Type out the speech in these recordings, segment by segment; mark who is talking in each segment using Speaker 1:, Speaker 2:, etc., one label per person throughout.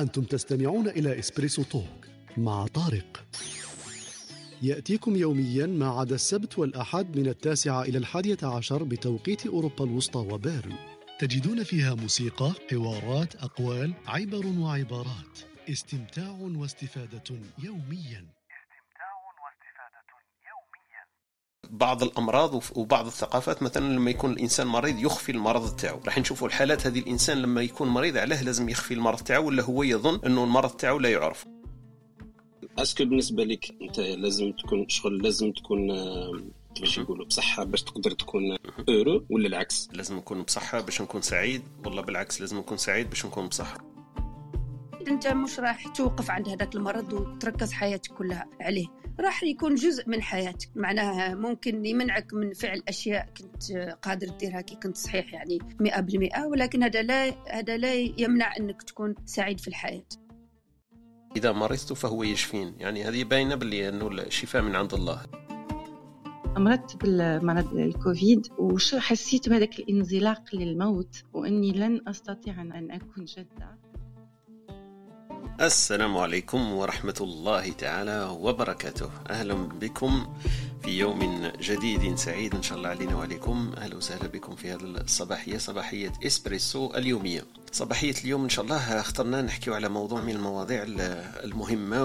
Speaker 1: أنتم تستمعون إلى إسبريسو توك مع طارق. يأتيكم يوميا ما عدا السبت والأحد من التاسعة إلى الحادية عشر بتوقيت أوروبا الوسطى وبيرن. تجدون فيها موسيقى، حوارات، أقوال، عبر وعبارات. استمتاع واستفادة يوميا.
Speaker 2: بعض الأمراض وبعض الثقافات مثلا لما يكون الإنسان مريض يخفي المرض تاعو راح نشوفوا الحالات هذه الإنسان لما يكون مريض علاه لازم يخفي المرض تاعو ولا هو يظن إنه المرض تاعو لا يعرف.
Speaker 3: اسكو بالنسبة لك أنت لازم تكون شغل لازم تكون آه، كيفاش يقولوا بصحة باش تقدر تكون أورو ولا العكس؟
Speaker 2: لازم نكون بصحة باش نكون سعيد. والله بالعكس لازم نكون سعيد باش نكون بصحة.
Speaker 4: أنت مش راح توقف عند هذاك المرض وتركز حياتك كلها عليه. راح يكون جزء من حياتك. معناها ممكن يمنعك من فعل أشياء كنت قادر تديرها كي كنت صحيح يعني 100% ولكن هذا لا هذا لا يمنع إنك تكون سعيد في الحياة.
Speaker 2: إذا مرضت فهو يشفين. يعني هذه باينة باللي أنه الشفاء من عند الله.
Speaker 5: مرضت بالمرض الكوفيد وش حسيت بهذاك الانزلاق للموت وإني لن أستطيع أن أكون جده
Speaker 2: السلام عليكم ورحمة الله تعالى وبركاته. أهلا بكم في يوم جديد سعيد إن شاء الله علينا وعليكم. أهلا وسهلا بكم في هذه الصباحية صباحية إسبريسو اليومية. صباحية اليوم إن شاء الله اخترنا نحكي على موضوع من المواضيع المهمة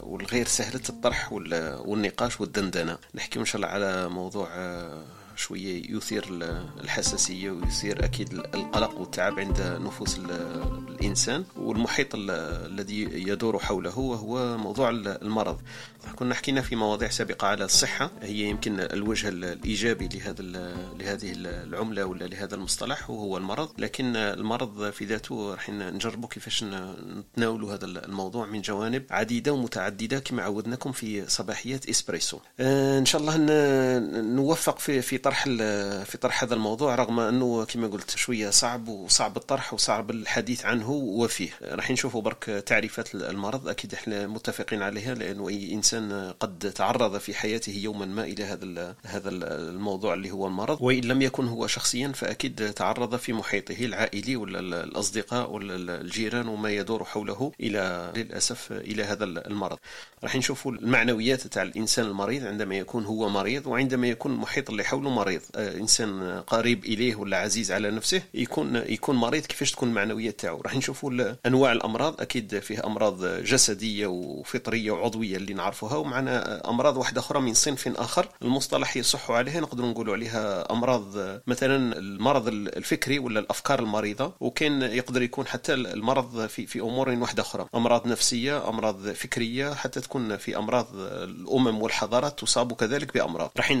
Speaker 2: والغير سهلة الطرح والنقاش والدندنة. نحكي إن شاء الله على موضوع شوية يثير الحساسية ويثير أكيد القلق والتعب عند نفوس الإنسان. والمحيط الذي يدور حوله وهو موضوع المرض. كنا حكينا في مواضيع سابقة على الصحة. هي يمكن الوجه الإيجابي لهذا لهذه العملة ولا لهذا المصطلح وهو المرض. لكن المرض في ذاته راح نجربوا كيفاش نتناولوا هذا الموضوع من جوانب عديدة ومتعددة كما عودناكم في صباحيات إسبريسو. آه، إن شاء الله نوفق في في طرح في طرح هذا الموضوع رغم أنه كما قلت شوية صعب وصعب الطرح وصعب الحديث عنه وفيه. راح نشوفوا برك تعريفات المرض أكيد إحنا متفقين عليها لأنه أي إنسان الانسان قد تعرض في حياته يوما ما إلى هذا هذا الموضوع اللي هو المرض وإن لم يكن هو شخصيا فأكيد تعرض في محيطه العائلي ولا الأصدقاء ولا الجيران وما يدور حوله إلى للأسف إلى هذا المرض. راح نشوفوا المعنويات تاع الإنسان المريض عندما يكون هو مريض وعندما يكون المحيط اللي حوله مريض آه، إنسان قريب إليه ولا عزيز على نفسه يكون يكون مريض كيفاش تكون المعنويات تاعو؟ راح نشوفوا أنواع الأمراض أكيد فيه أمراض جسدية وفطرية وعضوية اللي نعرفوها ومعنا أمراض واحدة أخرى من صنف آخر المصطلح يصح عليها نقدر نقولوا عليها أمراض مثلا المرض الفكري ولا الأفكار المريضة وكان يقدر يكون حتى المرض في في أمور واحدة أخرى أمراض نفسية أمراض فكرية حتى تكون في أمراض الأمم والحضارات تصاب كذلك بأمراض. راح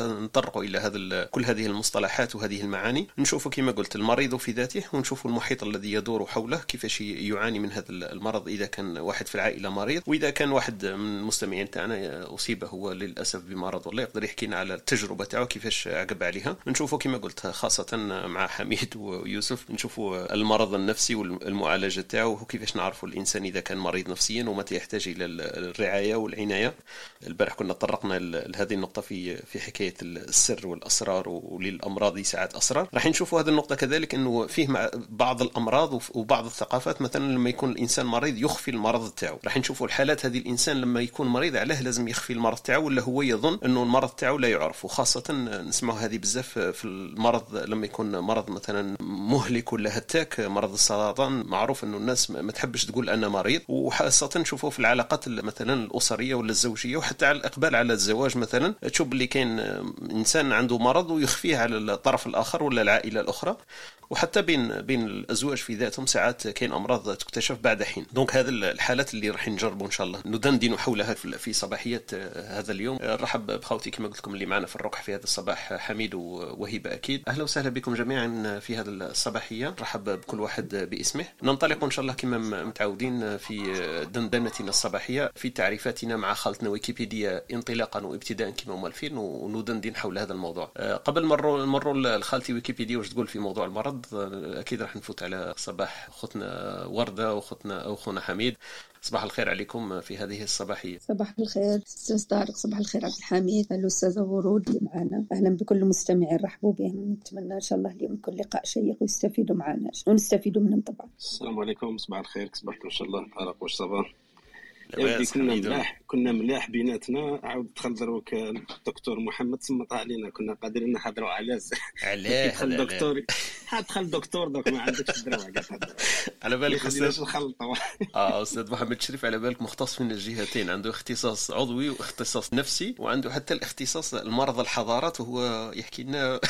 Speaker 2: نطرقوا إلى هذا كل هذه المصطلحات وهذه المعاني. نشوفوا كما قلت المريض في ذاته ونشوفوا المحيط الذي يدور حوله كيفاش يعاني من هذا المرض إذا كان واحد في العائلة مريض وإذا كان واحد من المستمعين تاعنا اصيب هو للاسف بمرض والله يقدر يحكي لنا على التجربة تاعو كيفاش عقب عليها. نشوفوا كما قلت خاصة مع حميد ويوسف نشوفوا المرض النفسي والمعالجة تاعو وكيفاش نعرفوا الإنسان إذا كان مريض نفسيا ومتى يحتاج إلى الرعاية والعناية. البارح كنا تطرقنا لهذه النقطة في في حكاية السر والأسرار وللأمراض ساعات أسرار. راح نشوفوا هذه النقطة كذلك إنه فيه بعض الأمراض وبعض الثقافات مثلا لما يكون الإنسان مريض يخفي المرض تاعو راح نشوفوا الحالات هذه الإنسان لما يكون مريض عليه لازم يخفي المرض تاعو ولا هو يظن إنه المرض تاعو لا يعرف. وخاصة نسمعوا هذه بزاف في المرض لما يكون مرض مثلا مهلك ولا هتاك مرض السرطان معروف إنه الناس ما تحبش تقول أنا مريض. وخاصة نشوفوه في العلاقات مثلا الأسرية ولا الزوجية وحتى على الإقبال على الزواج مثلا. تشوف اللي كاين إنسان عنده مرض ويخفيه على الطرف الآخر ولا العائلة الأخرى. وحتى بين بين الأزواج في ذاتهم ساعات كاين أمراض تكتشف بعد حين. دونك هذه الحالات اللي راح نجربوا إن شاء الله. ندندن حولها في صباحيه هذا اليوم. نرحب بخوتي كما قلت لكم اللي معنا في الركح في هذا الصباح حميد وهبة أكيد. أهلا وسهلا بكم جميعا في هذه الصباحية. نرحب بكل واحد باسمه. ننطلق إن شاء الله كما متعودين في دندنتنا الصباحية في تعريفاتنا مع خالتنا ويكيبيديا انطلاقا وابتداء كما مؤلفين وندندن حول هذا الموضوع. الموضوع. قبل مروا نمروا لخالتي ويكيبيديا واش تقول في موضوع المرض أكيد راح نفوت على صباح اختنا وردة واختنا اخونا حميد. صباح الخير عليكم في هذه الصباحية.
Speaker 4: صباح الخير أستاذ طارق. صباح الخير عبد الحميد الأستاذة ورود اللي معنا. أهلا بكل المستمعين رحبوا بهم. نتمنى إن شاء الله اليوم يكون لقاء شيق ويستفيدوا معنا. ونستفيدوا منهم طبعا.
Speaker 3: السلام عليكم. صباح الخير. صباحكم إن شاء الله. طارق واش صباح؟ كنا ملاح كنا ملاح بيناتنا. عاود دخل دروك الدكتور محمد صمت علينا. كنا قادرين نحضروا على
Speaker 2: علاه
Speaker 3: دخل دكتور دخل دكتور دوك ما عندكش الدروع
Speaker 2: على بالك
Speaker 3: أستاذ
Speaker 2: آه أستاذ محمد شريف على بالك مختص من الجهتين. عنده اختصاص عضوي واختصاص نفسي وعنده حتى الاختصاص المرض الحضارات وهو يحكي لنا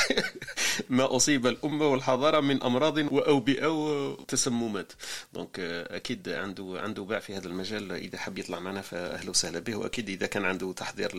Speaker 2: ما أصيب الأمة والحضارة من أمراض وأوبئة وتسممات. دونك أكيد عنده عنده باع في هذا المجال إذا حاب يطلع معنا فأهلا وسهلا به. وأكيد إذا كان عنده تحضير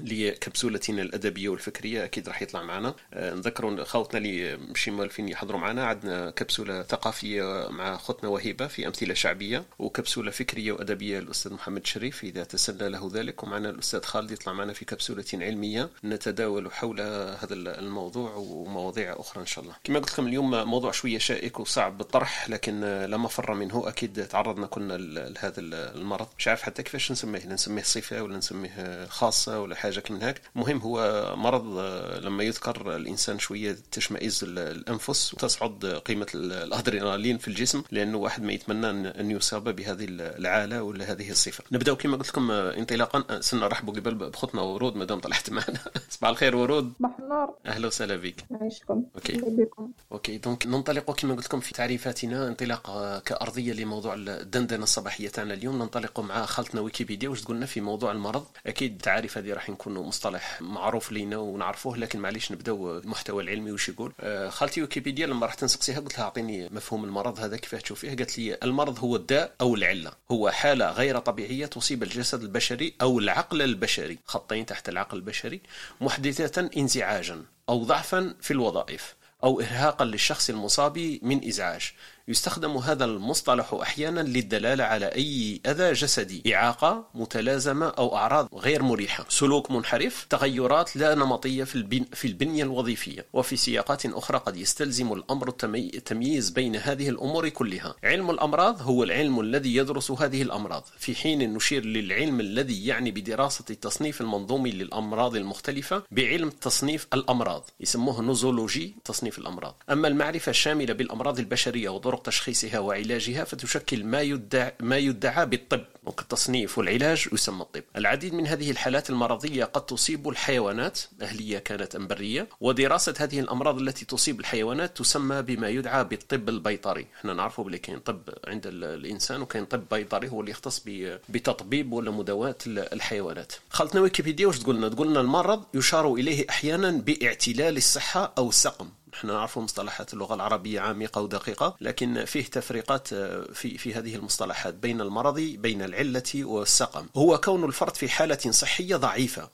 Speaker 2: لكبسولتنا الأدبية والفكرية أكيد راح يطلع معنا. آه، نذكروا خوتنا اللي مشي موالفين يحضروا معنا عندنا كبسولة ثقافية مع خوتنا وهبه في أمثلة شعبية وكبسولة فكرية وأدبية للاستاذ محمد شريف إذا تسنى له ذلك. ومعنا الأستاذ خالد يطلع معنا في كبسولة علمية. نتداول حول هذا الموضوع ومواضيع أخرى إن شاء الله. كما قلت لكم اليوم موضوع شوية شائك وصعب بالطرح لكن لا مفر منه. أكيد تعرضنا كنا لهذا المرض. مش عارف حتى كيفاش نسميه؟ نسميه صفة ولا نسميه خاصة ولا حاجة من هيك المهم هو مرض آه، لما يذكر الإنسان شوية تشمئز الأنفس وتصعد قيمة الأدرينالين في الجسم لأنه واحد ما يتمنى ان يصاب بهذه العلة ولا هذه الصفة. نبداو كما قلت لكم آه، انطلاقا. آه، استنى نرحبوا قبل بختنا ورود مادام طلعت معنا. صباح الخير ورود.
Speaker 6: صباح النور
Speaker 2: أهلا وسهلا بك
Speaker 6: عايشكم.
Speaker 2: okay. بكم okay. donc ننطلق كما قلت لكم في تعريفاتنا انطلاق كأرضية لموضوع الدندنه الصباحيه تاعنا اليوم. ننطلق مع خالتنا ويكيبيديا واش تقولنا في موضوع المرض؟ أكيد التعريف هذه راح يكون مصطلح معروف لينا ونعرفوه لكن معليش نبداو المحتوى العلمي وش يقول. آه، خالتي ويكيبيديا لما رحت نسقسيها قلت لها أعطيني مفهوم المرض هذا كيف تشوفيه قالت لي المرض هو الداء أو العلة. هو حالة غير طبيعية تصيب الجسد البشري أو العقل البشري. خطين تحت العقل البشري. محدثة انزعاجا أو ضعفا في الوظائف أو ارهاقا للشخص المصاب من إزعاج. يستخدم هذا المصطلح أحيانا للدلالة على أي أذى جسدي. إعاقة متلازمة أو أعراض غير مريحة. سلوك منحرف. تغيرات لا نمطية في, البن في البنية الوظيفية. وفي سياقات أخرى قد يستلزم الأمر التمييز بين هذه الأمور كلها. علم الأمراض هو العلم الذي يدرس هذه الأمراض. في حين نشير للعلم الذي يعني بدراسة التصنيف المنظومي للأمراض المختلفة بعلم تصنيف الأمراض. يسموه نوزولوجي تصنيف الأمراض. أما المعرفة الشاملة بالأمراض البشرية وطرق طرق تشخيصها وعلاجها فتشكل ما يدعى, ما يدعى بالطب التصنيف والعلاج يسمى الطب. العديد من هذه الحالات المرضية قد تصيب الحيوانات أهلية كانت أم برية ودراسة هذه الأمراض التي تصيب الحيوانات تسمى بما يدعى بالطب البيطري. إحنا نعرفه بلي كاين طب عند الإنسان وكاين طب بيطري هو اللي يختص بتطبيب ولا مداواة الحيوانات. خلطنا ويكيبيديا واش تقولنا؟ تقولنا المرض يشار إليه أحيانا بإعتلال الصحة أو السقم. إحنا نعرف مصطلحات اللغة العربية عميقة ودقيقة لكن فيه تفريقات آه، في في هذه المصطلحات بين المرض بين العلة والسقم. هو كون الفرد في حالة صحية ضعيفة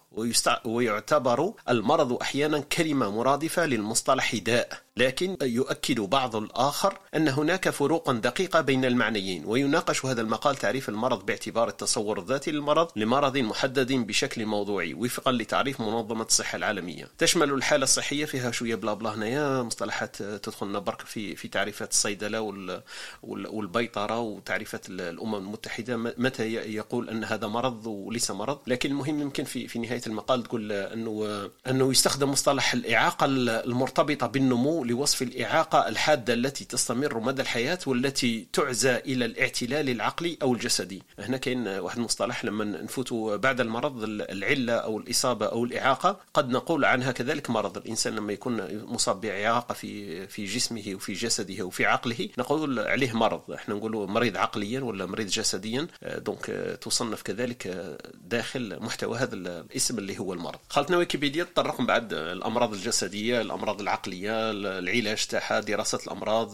Speaker 2: ويعتبر المرض أحيانا كلمة مرادفة للمصطلح داء. لكن يؤكد بعض الآخر أن هناك فروقا دقيقة بين المعنيين ويناقش هذا المقال تعريف المرض باعتبار التصور الذاتي للمرض لمرض محدد بشكل موضوعي وفقا لتعريف منظمة الصحة العالمية. تشمل الحالة الصحية فيها شوية بلا بلا هنايا مصطلحات تدخلنا برك في في تعريفات الصيدلة والبيطرة وتعريفات الأمم المتحدة. متى يقول أن هذا مرض وليس مرض؟ لكن المهم يمكن في في نهاية المقال تقول أنه أنه يستخدم مصطلح الإعاقة المرتبطة بالنمو لوصف الإعاقة الحادة التي تستمر مدى الحياة والتي تعزى إلى الاعتلال العقلي أو الجسدي. هنا كاين واحد المصطلح لما نفوتوا بعد المرض العلة أو الإصابة أو الإعاقة قد نقول عنها كذلك مرض. الإنسان لما يكون مصاب بإعاقة في في جسمه وفي جسده وفي عقله نقول عليه مرض. إحنا نقولوا مريض عقليا ولا مريض جسديا. دونك تصنف كذلك داخل محتوى هذا الاسم اللي هو المرض. خلطنا ويكيبيديا تطرق بعد الأمراض الجسدية الأمراض العقلية العلاج تاعها دراسة الأمراض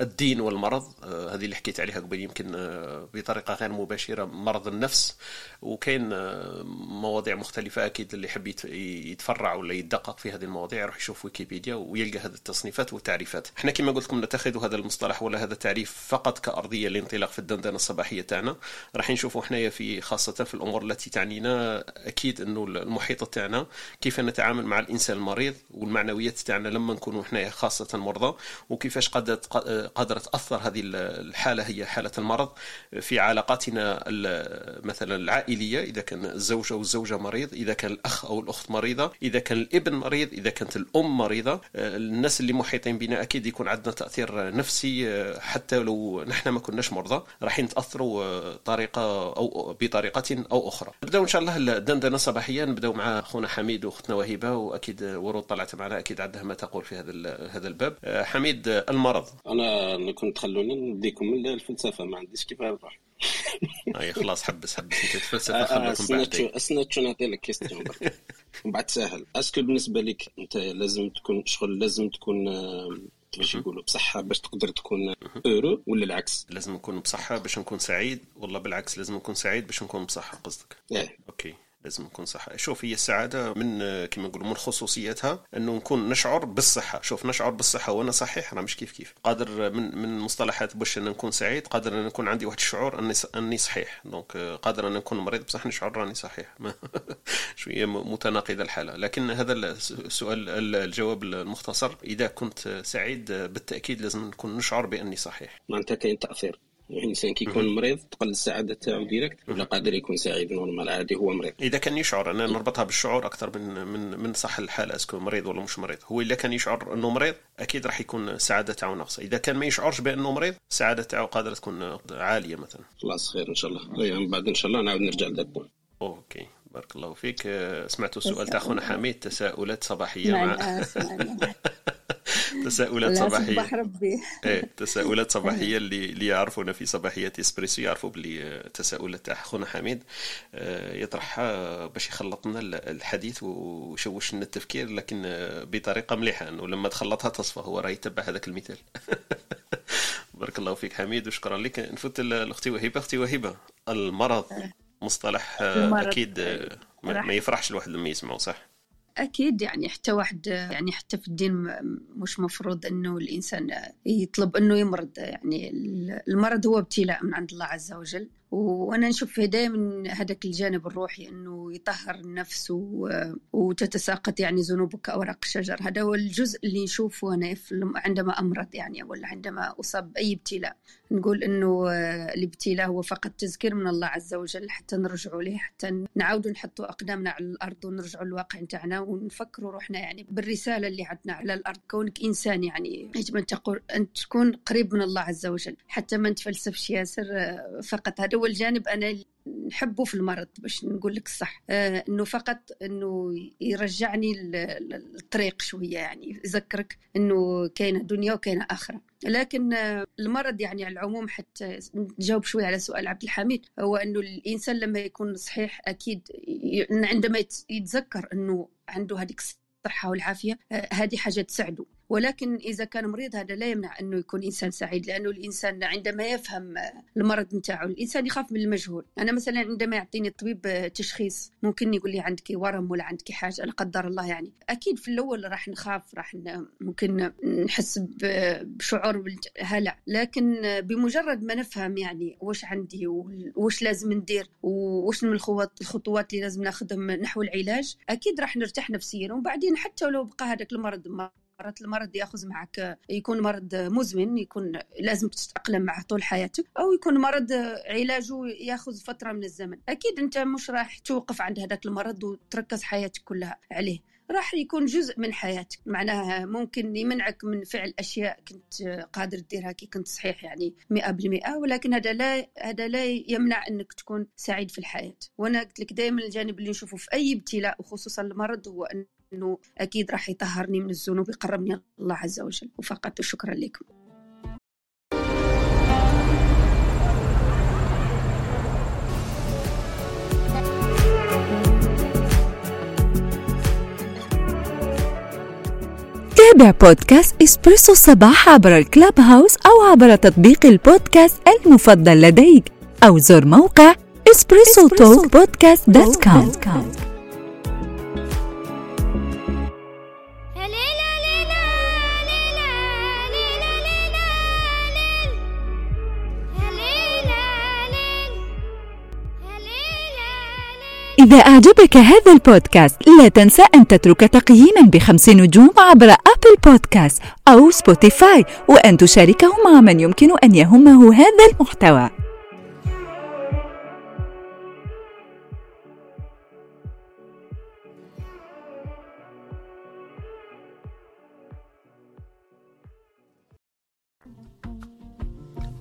Speaker 2: الدين والمرض هذه اللي حكيت عليها قبل يمكن بطريقة غير مباشرة مرض النفس. وكاين مواضيع مختلفة أكيد اللي يحب يتفرع ولا يدقق في هذه المواضيع يروح يشوف ويكيبيديا ويلقى هذه التصنيفات والتعريفات. إحنا كما قلت لكم نتخذ هذا المصطلح ولا هذا التعريف فقط كأرضية للانطلاق في الدندنة الصباحية تاعنا. راح نشوفوا حنايا في خاصة في الأمور التي تعنينا أكيد إنه المحيط تاعنا كيف نتعامل مع الإنسان المريض والمعنويات تاعنا لما نكونوا حنايا خاصة مرضى وكيفاش قدرت قادره تأثر هذه الحالة هي حالة المرض في علاقاتنا مثلا العائليه إذا كان الزوج أو الزوجة مريض إذا كان الأخ أو الأخت مريضة إذا كان الابن مريض إذا كانت الأم مريضة. الناس اللي محيطين بنا أكيد يكون عندنا تأثير نفسي حتى لو نحن ما كناش مرضى راح نتاثروا طريقة أو بطريقة أو أخرى. نبداو إن شاء الله الدندنة الصباحيه نبداو مع أخونا حميد وأختنا وهبة وأكيد ورود طلعت معنا أكيد عندها ما تقول في هذا هذا الباب. حميد المرض.
Speaker 3: أنا كنت خلوني نديكم الفلسفة ما عنديش كيف نروح.
Speaker 2: اي خلاص حبس حبس. أنت الفلسفه خليكم بعدين.
Speaker 3: استنى نعطي لك question ومن بعد سهل. est-ce que بالنسبة لك أنت لازم تكون شغل لازم تكون باش يقولوا بصحة باش تقدر تكون heureux ولا العكس؟
Speaker 2: لازم نكون بصحة باش نكون سعيد والله بالعكس لازم نكون سعيد باش نكون بصحة قصدك.
Speaker 3: إيه.
Speaker 2: okay. لازم نكون صح شوف هي السعادة من كما نقولوا من خصوصياتها أنه نكون نشعر بالصحة. شوف نشعر بالصحة وأنا صحيح راه مش كيف كيف. قادر من من مصطلحات باش أن نكون سعيد قادر أن نكون عندي واحد الشعور أني أني صحيح. donc قادر أن نكون مريض بصح نشعر راني صحيح. شوية متناقضة الحالة. لكن هذا السؤال الجواب المختصر إذا كنت سعيد بالتأكيد لازم نكون نشعر بأني صحيح.
Speaker 3: معناتها كاين تأثير. الإنسان كي يكون مريض تقل السعادة تاعو direct ولا قادر يكون سعيد normal عادي هو مريض.
Speaker 2: إذا كان يشعر أنا نربطها بالشعور أكثر من من من صح الحال est-ce que مريض ولا مش مريض. هو إذا كان يشعر إنه مريض أكيد راح يكون السعاده تاعو ناقصه إذا كان ما يشعرش بأنه مريض السعاده تاعو قادرة تكون عالية مثلا.
Speaker 3: خلاص خير إن شاء الله. يعني بعد إن شاء الله نعاود نرجع لذاك
Speaker 2: okay بارك الله فيك. سمعتوا السؤال تاع خونا حميد تساؤلات صباحية مع تساؤلات صباحية.
Speaker 4: ربي.
Speaker 2: إيه تساؤلات صباحية اللي اللي يعرفونا في صباحية إسبريسو يعرفوا بلي تساؤلات تاع خونا حميد يطرحها باش يخلط لنا الحديث ويشوش لنا التفكير لكن بطريقة مليحة إنه لما تخلطها تصفى هو راه يتبع هذاك المثال. بارك الله فيك حميد وشكرا لك. نفوت لاختي وهبه أختي وهبه المرض مصطلح المرض. أكيد ما يفرحش الواحد لما يسمعه صح؟
Speaker 4: أكيد يعني حتى واحد يعني حتى في الدين مش مفروض إنه الإنسان يطلب إنه يمرض. يعني المرض هو ابتلاء من عند الله عز وجل. وأنا نشوف دائما هذاك الجانب الروحي إنه يطهر النفس وتتساقط يعني ذنوبك كاوراق الشجر هذا هو الجزء اللي نشوفه أنا عندما أمرض يعني ولا عندما أصاب بأي ابتلاء. نقول إنه الابتلاء هو فقط تذكير من الله عز وجل حتى نرجعوا له حتى نعاودوا نحطوا أقدامنا على الأرض ونرجعوا للواقع نتاعنا ونفكروا روحنا يعني بالرسالة اللي عندنا على الأرض. كونك إنسان يعني يجب أن تقول أن تكون قريب من الله عز وجل. حتى ما نتفلسفش ياسر فقط. هذا هو الجانب. أنا نحبه في المرض باش نقول لك الصح. آه إنه فقط إنه يرجعني للطريق شوية يعني يذكرك إنه كاينة دنيا وكاينة آخرة. لكن آه المرض يعني على العموم حتى نجاوب شوية على سؤال عبد الحميد. هو إنه الإنسان لما يكون صحيح أكيد عندما يتذكر إنه عنده هذيك الصحة والعافية آه هذه حاجة تساعده. ولكن إذا كان مريض هذا لا يمنع أنه يكون إنسان سعيد لأنه الإنسان عندما يفهم المرض نتاعه الإنسان يخاف من المجهول. أنا مثلا عندما يعطيني الطبيب تشخيص ممكن يقول لي عندك ورم ولا عندك حاجة؟ لا قدر الله يعني. أكيد في الأول راح نخاف راح ممكن نحس بشعور هلع لكن بمجرد ما نفهم يعني وش عندي وش لازم ندير وش من الخطوات اللي لازم ناخذهم نحو العلاج أكيد راح نرتاح نفسيا. وبعدين حتى لو بقى هذاك المرض مرات المرض ياخذ معك يكون مرض مزمن يكون لازم تتأقلم معه طول حياتك أو يكون مرض علاجه يأخذ فترة من الزمن. أكيد أنت مش راح توقف عند هذاك المرض وتركز حياتك كلها عليه. راح يكون جزء من حياتك. معناها ممكن يمنعك من فعل أشياء كنت قادر تديرها كي كنت صحيح يعني مئة بالمئة ولكن هذا لا هذا لا يمنع أنك تكون سعيد في الحياة. وأنا قلت لك دائما الجانب اللي نشوفه في أي ابتلاء وخصوصا المرض هو أن إنه أكيد راح يطهرني من الذنوب يقربني الله عز وجل. وفقط شكرا لكم.
Speaker 6: تابع بودكاست إسبريسو الصباح عبر ال Clubhouse أو عبر تطبيق البودكاست المفضل لديك. أو زر موقع Espresso Talk Podcast dot com. إذا أعجبك هذا البودكاست لا تنسى أن تترك تقييما بخمس نجوم عبر Apple Podcast أو سبوتيفاي وأن تشاركه مع من يمكن أن يهمه هذا المحتوى.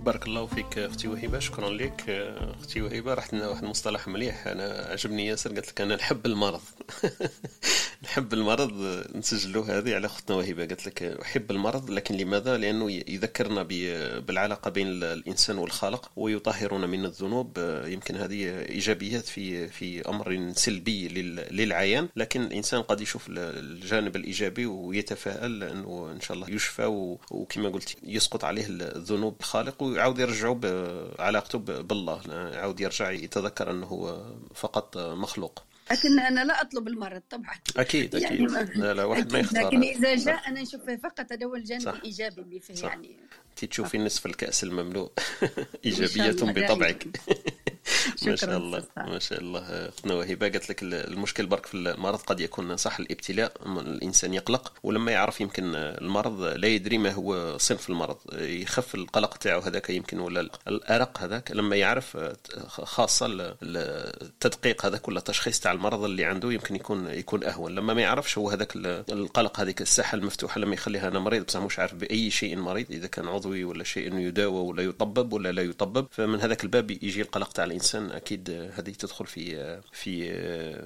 Speaker 2: بارك الله فيك أختي وهبة. شكرا لك أختي وهبة. رحت لنا واحد المصطلح مليح. أنا عجبني ياسر قالت لك أنا نحب المرض. نحب المرض نسجلوا هذه على أختنا وهبة. قالت لك أحب المرض لكن لماذا؟ لأنه يذكرنا بالعلاقة بين الإنسان والخالق ويطهرنا من الذنوب. يمكن هذه إيجابيات في في أمر سلبي للعيان. لكن الإنسان قد يشوف الجانب الإيجابي ويتفائل انه إن شاء الله يشفى وكما قلت يسقط عليه الذنوب. الخالق ويعاود يرجعوا بعلاقته بالله يعاود يرجع يتذكر أنه فقط مخلوق.
Speaker 4: لكن أنا لا أطلب المرض طبعا.
Speaker 2: أكيد أكيد. يعني لا لا واحد ما يختار.
Speaker 4: لكن إذا جاء أنا نشوف فقط هذا هو الجانب الإيجابي اللي فيه صح. يعني.
Speaker 2: أنت تشوفي نصف الكأس المملوء. إيجابية بطبعك. ما شاء الله ما شاء الله اختنا وهبه قالت لك المشكل برك في المرض قد يكون صح الابتلاء الإنسان يقلق ولما يعرف يمكن المرض لا يدري ما هو صنف المرض. يخف القلق تاعو هذاك يمكن ولا الأرق هذاك لما يعرف خاصة التدقيق هذاك ولا التشخيص تاع المرض اللي عنده يمكن يكون يكون أهون. لما ما يعرفش هو هذاك القلق هذيك الساحة المفتوحة لما يخليها أنا مريض بصح مش عارف بأي شيء مريض إذا كان عضوي ولا شيء يداوى ولا يطبب ولا لا يطبب. فمن هذاك الباب يجي القلق تاع الإنسان. أكيد هذه تدخل في في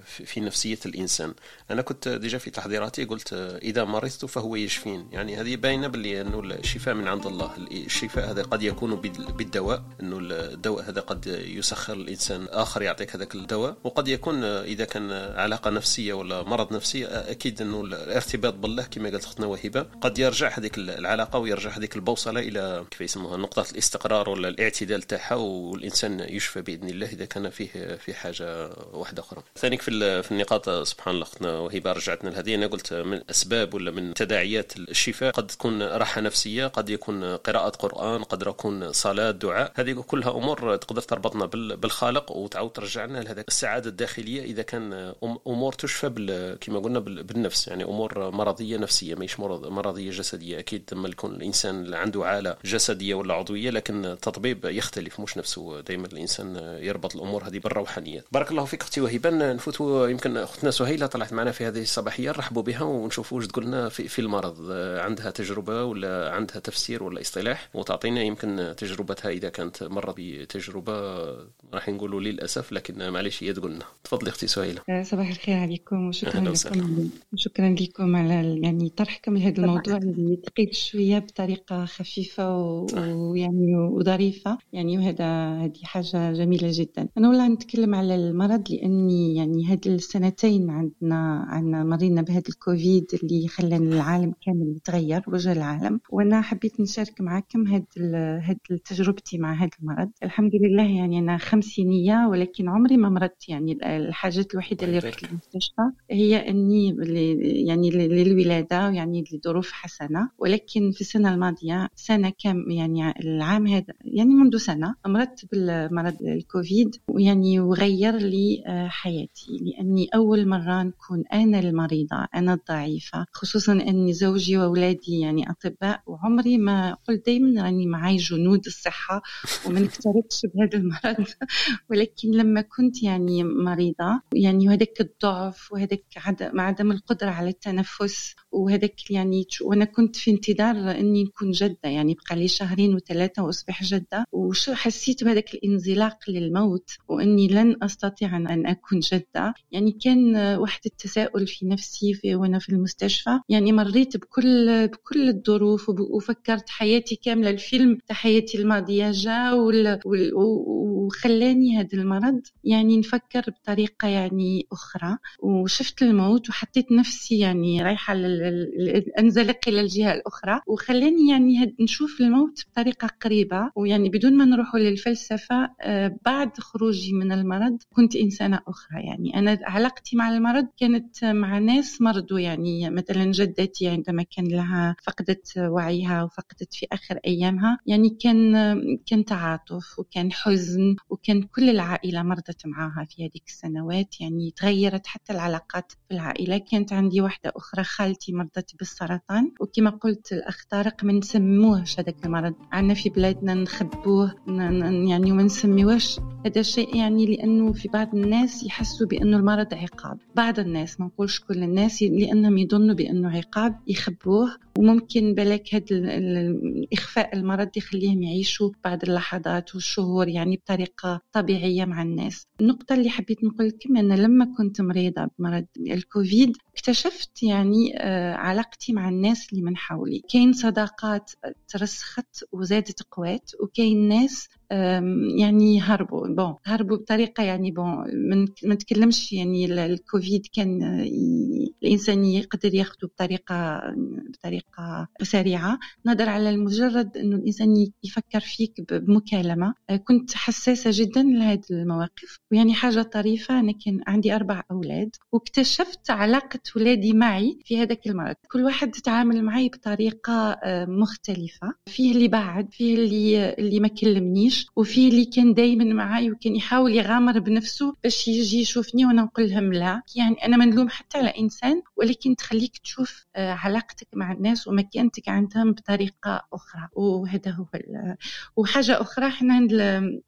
Speaker 2: في نفسية الإنسان. أنا كنت ديجا في تحضيراتي قلت إذا مرضت فهو يشفين. يعني هذه باينة باللي أنه الشفاء من عند الله. الشفاء هذا قد يكون بالدواء. أنه الدواء هذا قد يسخر الإنسان. آخر يعطيك هذاك الدواء. وقد يكون إذا كان علاقة نفسية ولا مرض نفسي أكيد أنه الارتباط بالله كما قالت أختنا وهبة قد يرجع هذيك العلاقة ويرجع هذيك البوصلة إلى كيف يسموها نقطة الاستقرار ولا الاعتدال تاعها والإنسان يشفى بإذن الله. إذا كان فيه في حاجة واحدة أخرى. ثانيك في في النقاط سبحان الله اختنا وهبة رجعتنا لهذه. أنا قلت من أسباب ولا من تداعيات الشفاء قد تكون راحة نفسية قد يكون قراءة قرآن قد يكون صلاة دعاء. هذه كلها أمور تقدر تربطنا بالخالق وتعاود ترجعنا لهذاك السعادة الداخلية. إذا كان أمور تشفى كما قلنا بالنفس يعني أمور مرضية نفسية ماهيش مرضية جسدية. أكيد لما يكون الإنسان عنده عالة جسدية ولا عضوية لكن التطبيب يختلف مش نفسه. دائما الإنسان يربط الأمور هذه بالروحانيات بارك الله فيك أختي وهبة. نفوتوا يمكن أختنا سهيلة طلعت معنا في هذه الصباحية. نرحبوا بها ونشوفوا واش تقول لنا في, في المرض. عندها تجربة ولا عندها تفسير ولا اصطلاح؟ وتعطينا يمكن تجربتها إذا كانت مرت بتجربة راح نقولوا للأسف لكن معليش هي تقول لنا. تفضلي أختي سهيلة.
Speaker 5: آه، صباح الخير عليكم وشكرا لكم. شكرا لكم على يعني طرحكم لهذا الموضوع اللي ثقيل شوية بطريقة خفيفة ويعني وظريفة. يعني وهذا هذه حاجة جميلة جدا. أنا والله نتكلم على المرض لأني يعني هاد السنتين عندنا عندنا مرينا بهذا الكوفيد اللي خلى العالم كامل يتغير وجه العالم. وأنا حبيت نشارك معكم هاد هاد تجربتي مع هذا المرض. الحمد لله يعني أنا خمسينية ولكن عمري ما مرضت. يعني الحاجات الوحيدة اللي رحت للمستشفى هي أني يعني للولادة يعني لظروف حسنة. ولكن في السنة الماضية سنة كم يعني العام هذا يعني منذ سنة مرضت بالمرض الكوفيد. ويعني وغير لي آه، حياتي. لأني أول مرة نكون أنا المريضة أنا الضعيفة. خصوصا أني زوجي وأولادي يعني أطباء وعمري ما قلت دايما راني معي جنود الصحة وما نكترثش بهذا المرض. ولكن لما كنت يعني مريضة يعني وهذاك الضعف وهذاك عدم القدرة على التنفس وهذاك يعني وأنا كنت في انتظار اني نكون جده يعني بقى لي شهرين وثلاثة وأصبح جده وشو حسيت بهذاك الانزلاق للموت وإني لن أستطيع ان أكون جده يعني كان واحد التساؤل في نفسي في وأنا في المستشفى. يعني مريت بكل بكل الظروف وفكرت حياتي كاملة. الفيلم تاع حياتي الماضية جا وخلاني هذا المرض. يعني نفكر بطريقة يعني أخرى. وشفت الموت وحطيت نفسي يعني رايحة أنزلق إلى الجهة الأخرى. وخلاني يعني نشوف الموت بطريقة قريبة. ويعني بدون ما نروح للفلسفة آه، بعد خروجي من المرض كنت إنسانة أخرى. يعني أنا علاقتي مع المرض كانت مع ناس مرضوا. يعني مثلا جدتي عندما كان لها فقدت وعيها وفقدت في آخر أيامها يعني كان كان تعاطف وكان حزن وكان كل العائلة مرضت معها في هذيك السنوات. يعني تغيرت حتى العلاقات في العائلة. كانت عندي واحدة أخرى خالتي مرضت بالسرطان. وكما قلت الأخ طارق ما نسموهش هذاك المرض. عندنا في بلادنا نخبوه يعني وما نسميوهش. هذا شيء يعني لأنه في بعض الناس يحسوا بأنه المرض عقاب. بعض الناس ما نقولش كل الناس لأنهم يظنوا بأنه عقاب يخبوه. وممكن بالك هذا إخفاء المرض يخليهم يعيشوا بعض اللحظات والشهور يعني بطريقة طبيعية مع الناس. النقطة اللي حبيت نقول لكم أن لما كنت مريضة بمرض الكوفيد اكتشفت يعني آه، علاقتي مع الناس اللي من حولي. كاين صداقات ترسخت وزادت قوات وكاين ناس يعني هربوا. بون هربوا بطريقة يعني بون ما نتكلمش يعني الكوفيد كان الإنسان يقدر ياخده بطريقة بطريقة سريعة. نظر على المجرد أنه الإنسان يفكر فيك بمكالمة. أه، كنت حساسة جدا لهذه المواقف ويعني حاجة طريفة أنا كان عندي أربع أولاد واكتشفت علاقة ولادي معي في هذاك المرض. كل واحد تتعامل معي بطريقة أه، مختلفة. فيه اللي بعد فيه اللي اللي ما كلمنيش. وفي اللي كان دايما معي وكان يحاول يغامر بنفسه باش يجي يشوفني وأنا نقول لهم لا. يعني أنا ما نلوم حتى على إنسان ولكن تخليك تشوف آه، علاقتك مع الناس ومكانتك عندهم بطريقة أخرى. وهذا هو وحاجة أخرى إحنا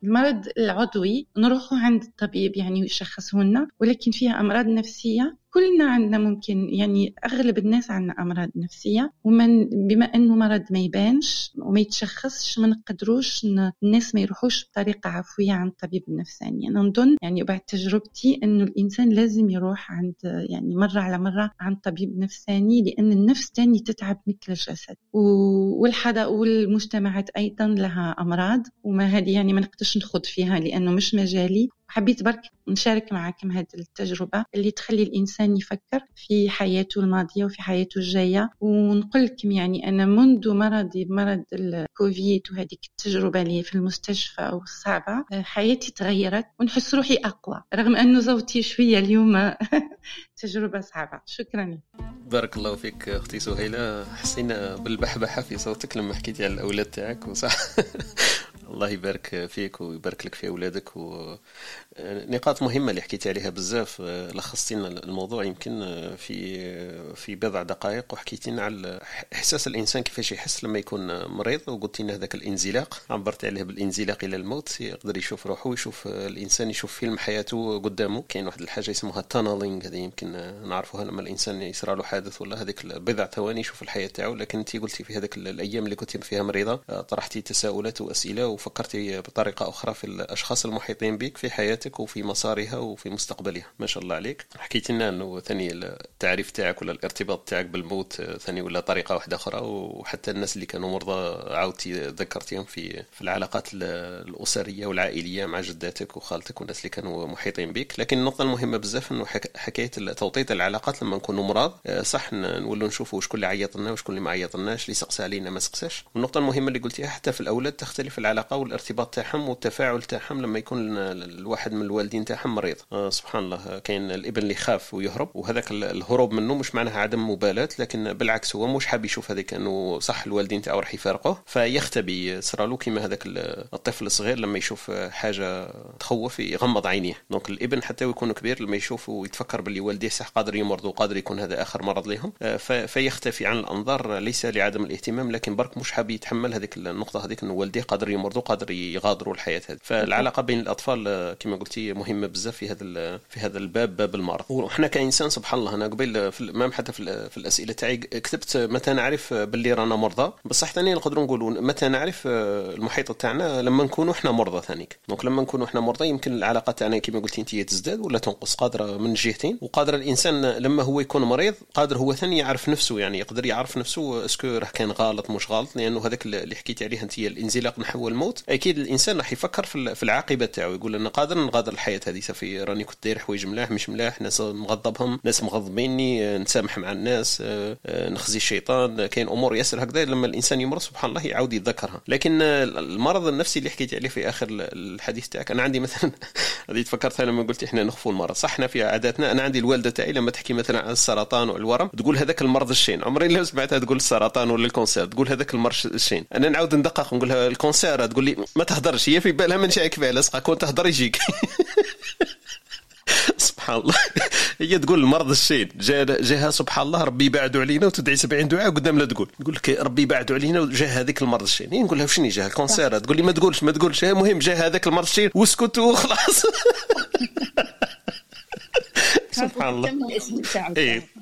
Speaker 5: المرض العضوي نروحوا عند الطبيب يعني يشخصه لنا ولكن فيها أمراض نفسية كلنا عندنا ممكن يعني أغلب الناس عندنا أمراض نفسية ومن بما إنه مرض ما يبانش وما يتشخصش ما نقدروش الناس ما يروحوش بطريقة عفوية عند الطبيب النفساني أنا نظن يعني بعد تجربتي إنه الإنسان لازم يروح عند يعني مرة على مرة عند طبيب نفساني لأن النفس تاني تتعب مثل الجسد. والحدا والمجتمعات أيضا لها أمراض وما هذه يعني ما نقدرش نخوض فيها لأنه مش مجالي. حبيت برك نشارك معكم هذه التجربة اللي تخلي الإنسان يفكر في حياته الماضية وفي حياته الجاية. ونقول لكم يعني أنا منذ مرضي بمرض الكوفيد وهذيك التجربة اللي في المستشفى والصعبة حياتي تغيرت ونحس روحي أقوى رغم أنه صوتي شوية اليوم تجربة صعبة. شكرا
Speaker 2: بارك الله فيك أختي سهيلة. حسينا بالبحبحة في صوتك لما حكيتي على الأولاد تاعك وصح. الله يبارك فيك ويبارك لك في أولادك ونقاط مهمة اللي حكيتي عليها بزاف. لخصتي لنا الموضوع يمكن في في بضع دقائق وحكيتي لنا على إحساس الإنسان كيفاش يحس لما يكون مريض وقلتي لنا هذاك الانزلاق. عبرتي عليه بالإنزلاق إلى الموت يقدر يشوف روحه ويشوف الإنسان يشوف فيلم حياته قدامه. كاين واحد الحاجة يسموها تانلينغ هذه يمكن نعرفوها لما الإنسان يصرى له حادث ولا هذيك بضع ثواني يشوف الحياة تاعو. لكن انت قلتي في هذاك الأيام اللي كنت فيها مريضة طرحتي تساؤلات وأسئلة وفكرتي بطريقة أخرى في الأشخاص المحيطين بك في حياتك وفي مسارها وفي مستقبلها. ما شاء الله عليك. حكيت لنا أنه ثاني التعريف تاعك ولا الارتباط تاعك بالموت ثاني ولا طريقة واحدة أخرى وحتى الناس اللي كانوا مرضى عاودتي ذكرتيهم في في العلاقات الأسرية والعائلية مع جداتك وخالتك والناس اللي كانوا محيطين بك. لكن النقطة المهمة بزاف أنه حكاية توطيط العلاقات لما نكونوا مرض صح نولوا نشوفوا شكون اللي عيط لنا وشكون اللي ما عيط لناش اللي سقسى علينا ما سقساش. والنقطة المهمة اللي قلتيها حتى في الأولاد تختلف العلاقة والارتباط الارتباط تاعهم والتفاعل تاعهم لما يكون الواحد من الوالدين تاعهم مريض. آه سبحان الله كاين الإبن اللي يخاف ويهرب وهذاك الهروب منه مش معناها عدم مبالاة لكن بالعكس هو مش حاب يشوف هذيك إنه صح الوالدين تاعو راح يفارقوه. فيختبي صرالو كيما هذاك الطفل الصغير لما يشوف حاجة تخوف يغمض عينيه. donc الإبن حتى يكون كبير لما يشوف ويتفكر باللي والديه صح قادر يمرض وقادر يكون هذا آخر مرض لهم آه، فيختفي عن الأنظار ليس لعدم الاهتمام لكن برك مش حاب يتحمل هذيك النقطة هذيك إنه والديه قادر يمرضوا قادر يغادروا الحياة هذه. فالعلاقة بين الأطفال آه، كما قلتي مهمة بزاف في هذا في هذا الباب باب المرض. وحنا كإنسان سبحان الله أنا قبل في même حتى في, الأسئلة تاعي كتبت متى نعرف باللي رانا مرضى. بصح ثاني نقدروا نقولوا متى نعرف آه، المحيط تاعنا لما نكونوا إحنا مرضى ثانيك. donc لما نكونوا إحنا مرضى يمكن العلاقة تاعنا كما قلتي أنت تزداد ولا تنقص قادرة من جهتين. وقادر الإنسان لما هو يكون مريض قادر هو ثاني يعرف نفسه يعني يقدر يعرف نفسه est-ce que راه كان غلط مش غلط. لأنه هذاك اللي حكيتي عليه أنت الانزلاق نحو الموت أكيد الإنسان راح يفكر في العاقبة تاعو يقول أنا قادر نغادر الحياة هذه صافي راني كنت داير حوايج ملاح مش ملاح ناس مغضبهم ناس مغضبيني نسامح مع الناس نخزي الشيطان كاين أمور ياسر هكذا لما الإنسان يمرض سبحان الله يعاود يتذكرها. لكن المرض النفسي اللي حكيت عليه في آخر الحديث تاعك أنا عندي مثلا هذه تفكرت لما قلت إحنا نخفوا المرض صح؟ إحنا في عاداتنا أنا عندي الوالدة تاعي لما تحكي مثلا عن السرطان والورم تقول هذاك المرض الشين. عمري لا سمعتها تقول السرطان ولا ال cancer تقول هذاك المرض الشين. أنا نعاود ندقق نقول لها ال cancer تقول لي ما تهدرش هي في بالها من شايك فعلا كون تهدر يجيك. سبحان الله. هي تقول المرض الشين جا جاها سبحان الله ربي يبعدوا علينا وتدعي 70 دعاء قدام لا تقول. تقول لك ربي يبعدوا علينا وجا هذيك المرض الشين نقول لها وشني جا ال cancer تقول لي ما تقولش ما تقولش. المهم جا هذاك المرض الشين واسكت وخلاص سبحان الله.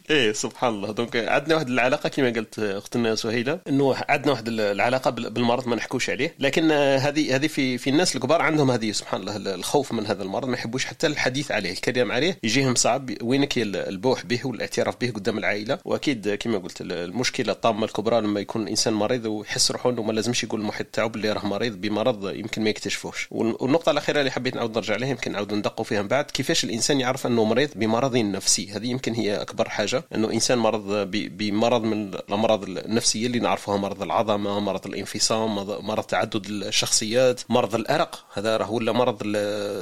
Speaker 2: إيه سبحان الله. donc عندنا واحد العلاقة كما قلت اختنا سهيله إنه عندنا واحد العلاقة بالمرض ما نحكوش عليه لكن هذه هذه في في الناس الكبار عندهم هذه سبحان الله الخوف من هذا المرض ما يحبوش حتى الحديث عليه الكلام عليه يجيهم صعب وينك البوح به والاعتراف به قدام العائلة. وأكيد كما قلت المشكلة الطامة الكبرى لما يكون الانسان مريض ويحس روحه إنه ما لازمش يقول المحيط تاعو باللي راه مريض بمرض يمكن ما يكتشفوش. والنقطة الأخيرة اللي حبيت نعاود نرجع لها يمكن نعاود ندقوا فيها من بعد كيفاش الإنسان يعرف إنه مريض بمرض نفسي؟ هذه يمكن هي أكبر حاجة. إنه إنسان مرض بمرض من الأمراض النفسية اللي نعرفها مرض العظمة مرض الانفصام مرض تعدد الشخصيات مرض الأرق. هذا راه ولا مرض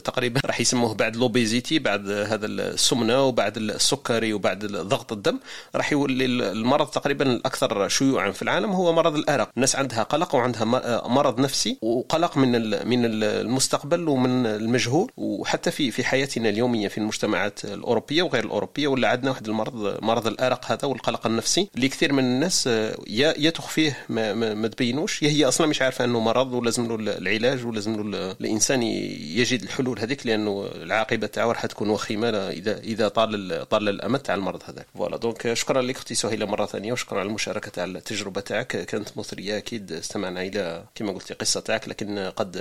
Speaker 2: تقريبا راح يسموه بعد l'obésité بعد هذا السمنة وبعد السكري وبعد ضغط الدم. راح يولي المرض تقريبا الأكثر شيوعا في العالم هو مرض الأرق. الناس عندها قلق وعندها مرض نفسي وقلق من من المستقبل ومن المجهول. وحتى في في حياتنا اليومية في المجتمعات الأوروبية وغير الأوروبية ولا عندنا واحد المرض مرض الأرق هذا والقلق النفسي. اللي كثير من الناس آه، يا يا تخفيه ما, ما, ما تبينوش. يا هي أصلا مش عارفة أنه مرض ولازم له العلاج ولازم له الإنسان يجد الحلول هذيك لأنه العاقبة تاعو راح تكون وخيمة اذا إذا طال طال الأمد تاع المرض هذاك. ف voilà. donc شكرا لك أختي سهيلة مرة ثانية وشكرا على المشاركة تاع التجربة تاعك. كانت مثرية أكيد استمعنا إلى كما قلتي قصة تاعك لكن قد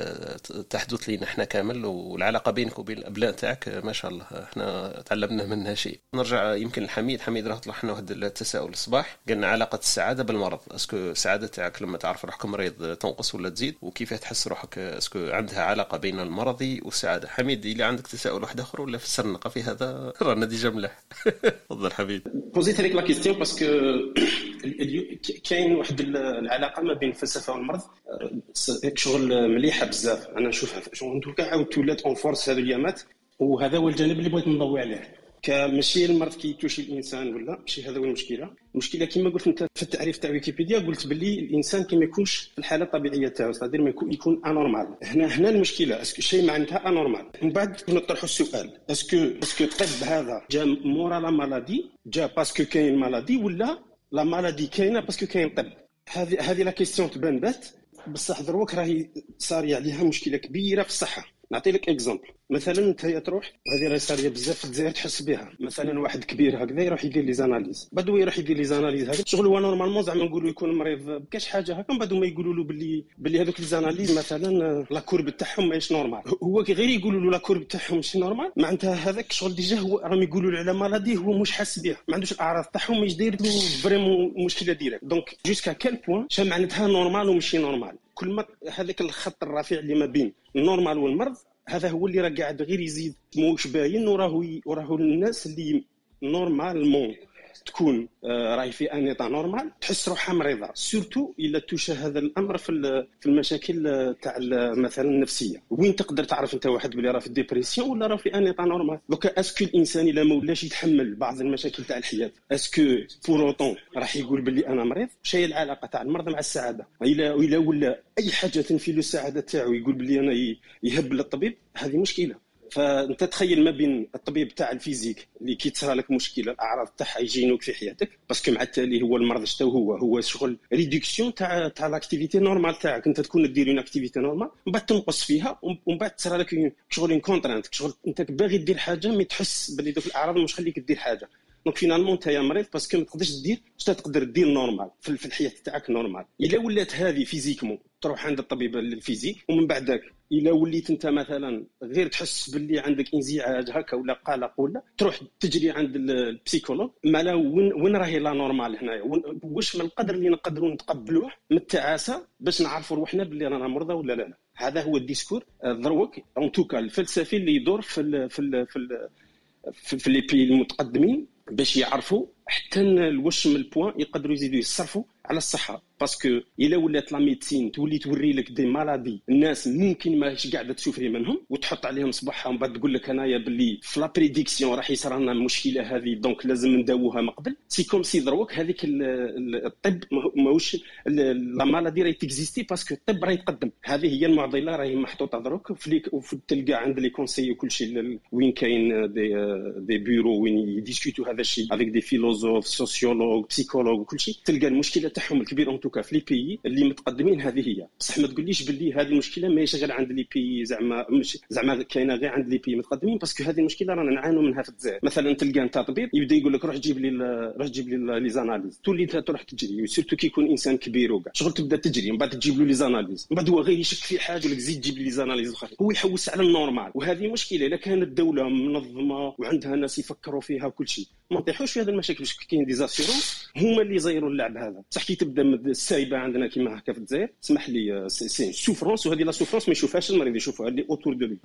Speaker 2: تحدث لنا إحنا كامل والعلاقة بينك وبين الأبناء تاعك ما شاء الله إحنا تعلمنا منها شيء. نرجع يمكن لحميد حميد راه طلع واحد التساؤل الصباح قلنا علاقة السعادة بالمرض. est-ce que السعادة تاعك لما تعرف روحك مريض تنقص ولا تزيد؟ وكيف تحس روحك est-ce que عندها علاقة بين المرض والسعادة؟ حميد اللي عندك تساؤل واحد آخر ولا فسرنا في هذا؟ رانا déjà ملاح تفضل حميد.
Speaker 3: بوزيت هذيك la question parce que كاين واحد العلاقة ما بين الفلسفة والمرض. شغل مليحة بزاف. أنا نشوفها. شغل كاع عاود ولات en force هذو الايامات وهذا هو الجانب اللي بغيت نضوي عليه. ماشي المرض كي toucher الإنسان ولا ماشي هذا هو المشكلة. المشكلة كما قلت أنت في التعريف تاع ويكيبيديا قلت باللي الإنسان كما يكونش في الحالة الطبيعية تاعو ça dire ما يكون يكون anormal هنا هنا المشكلة est-ce que شيء معناتها anormal من بعد نطرحوا السؤال est-ce que est-ce que الطب هذا جا مورا la maladie؟ جا parce que كاين maladie ولا la maladie كاينة parce que كاين طب؟ هذه هذه la question تبان bête. بصح دروك راهي صار عليها مشكلة كبيرة في الصحة. نعطي لك exemple مثلا أنت تروح وهذه راهي صاريه بزاف في الجزائر تحس بها. مثلا واحد كبير هكذا يروح يدير les analyses. بعد يروح يدير les analyses هكذا شغل هو normalement زعما نقولوا يكون مريض بكاش حاجة هكا من بعد ما يقولوا له باللي باللي هذوك les analyses مثلا la courbe تاعهم ماهيش normal. هو كي غير يقولوا له la courbe تاعهم ماشي normal معناتها هذاك شغل déjà هو راهم يقولوا له على مرض هو مش حاس بها. ما عندوش الأعراض تاعهم ماهيش داير له vraiment مشكلة directe. donc jusqu'à quel point شا معناتها normal وماشي normal؟ كل ما هذاك الخط الرفيع اللي ما بين ال normal والمرض هذا هو اللي راه قاعد غير يزيد موش باين وراه وراه الناس اللي normalement. تكون آه، راهي في un état normal تحس روحها مريضة. surtout إلا toucher هذا الأمر في في المشاكل آه، تاع مثلا النفسية. وين تقدر تعرف أنت واحد بلي راه في ال dépression ولا راه في un état normal؟ دوكا est-ce que الانسان إلا ما ولاش يتحمل بعض المشاكل تاع الحياة؟ est-ce que pour autant راح يقول بلي أنا مريض؟ شي العلاقة تاع المرض مع السعادة. إلا إلا ولا أي حاجة تنفي له السعادة تاعو يقول بلي أنا يذهب للطبيب هذه مشكلة. فأنت تخيل ما بين الطبيب تاع ال physique اللي كي لك مشكلة الأعراض تاعها يجينوك في حياتك parce que مع التالي هو المرض شتو هو هو شغل réduction تاع تاع l'activité normale تاعك. أنت تكون دير une activité normale ومن بعد تنقص فيها ومن بعد تصرى لك شغل contrainte شغل أنت باغي دير حاجة mais تحس باللي دوك الأعراض مش خليك دير حاجة. donc finalement انت يا مريض parce que ما تقدرش دير واش تقدر دير normal في الحياة تاعك normal الا ولات هذه physiquement تروح عند الطبيب ال physique ومن بعد ذاك الا وليت انت مثلا غير تحس باللي عندك انزعاج هكا ولا قلق ولا تروح تجري عند ال psychologue مالا وين وين راهي la norme هنايا واش من القدر اللي نقدروا نتقبلوه من التعاسه باش نعرفوا روحنا باللي رانا مرضى ولا لا هذا هو ال discours الدروك en tout cas الفلسفي اللي يدور في ال في ال في ال في, في les pays المتقدمين باش يعرفوا حتى لوش من ال point يقدروا يزيدوا يصرفوا على الصحة. parce que إلا ولات la médecine تولي توري لك des maladies الناس ممكن ماهيش قاعدة souffrir منهم وتحط عليهم صباحها ومن بعد تقول لك أنايا باللي في la prédiction راح يصير لنا المشكلة هذه donc لازم نداووها من قبل. c'est comme si دروك هذيك الطب ماهوش la maladie راهي تexister parce que الطب راهي يتقدم. هذه هي المعضلة راهي محطوطة دروك. في تلقى عند les conseils وكل شيء وين كاين des des bureaux وين يdiscuter هذا الشيء avec des philosophes sociologues psychologues وكل شيء تلقى المشكلة تاعهم الكبير en tout cas في les pays اللي متقدمين هذه هي. بصح ما تقوليش باللي هذه المشكلة ماهيش غير عند les pays زعما زعما كاينة غير عند les pays متقدمين parce que هذه المشكلة رانا نعانوا منها في الجزائر. مثلا تلقى أنت طبيب يبدأ يقول لك روح جيب لي روح جيب لي les analyses. تولي انت تروح تجري surtout كي يكون إنسان كبير وكاع شغل تبدأ تجري من بعد تجيب له les analyses. من بعد هو غير يشك في حاجة لك زيد جيب لي les analyses أخرى هو يحوس على ال normal. وهذه مشكلة إلا كانت الدولة منظمة وعندها ناس يفكروا فيها وكل شيء. ما نطيحوش في هذه المشاكل. باش كاين des assurances هما اللي يزيروا اللعب هذا. بصح كي تبدا السايبة عندنا كيما هكا في الجزائر اسمح لي souffrance وهذه la souffrance ما يشوفهاش المريض يشوفها اللي autour de lui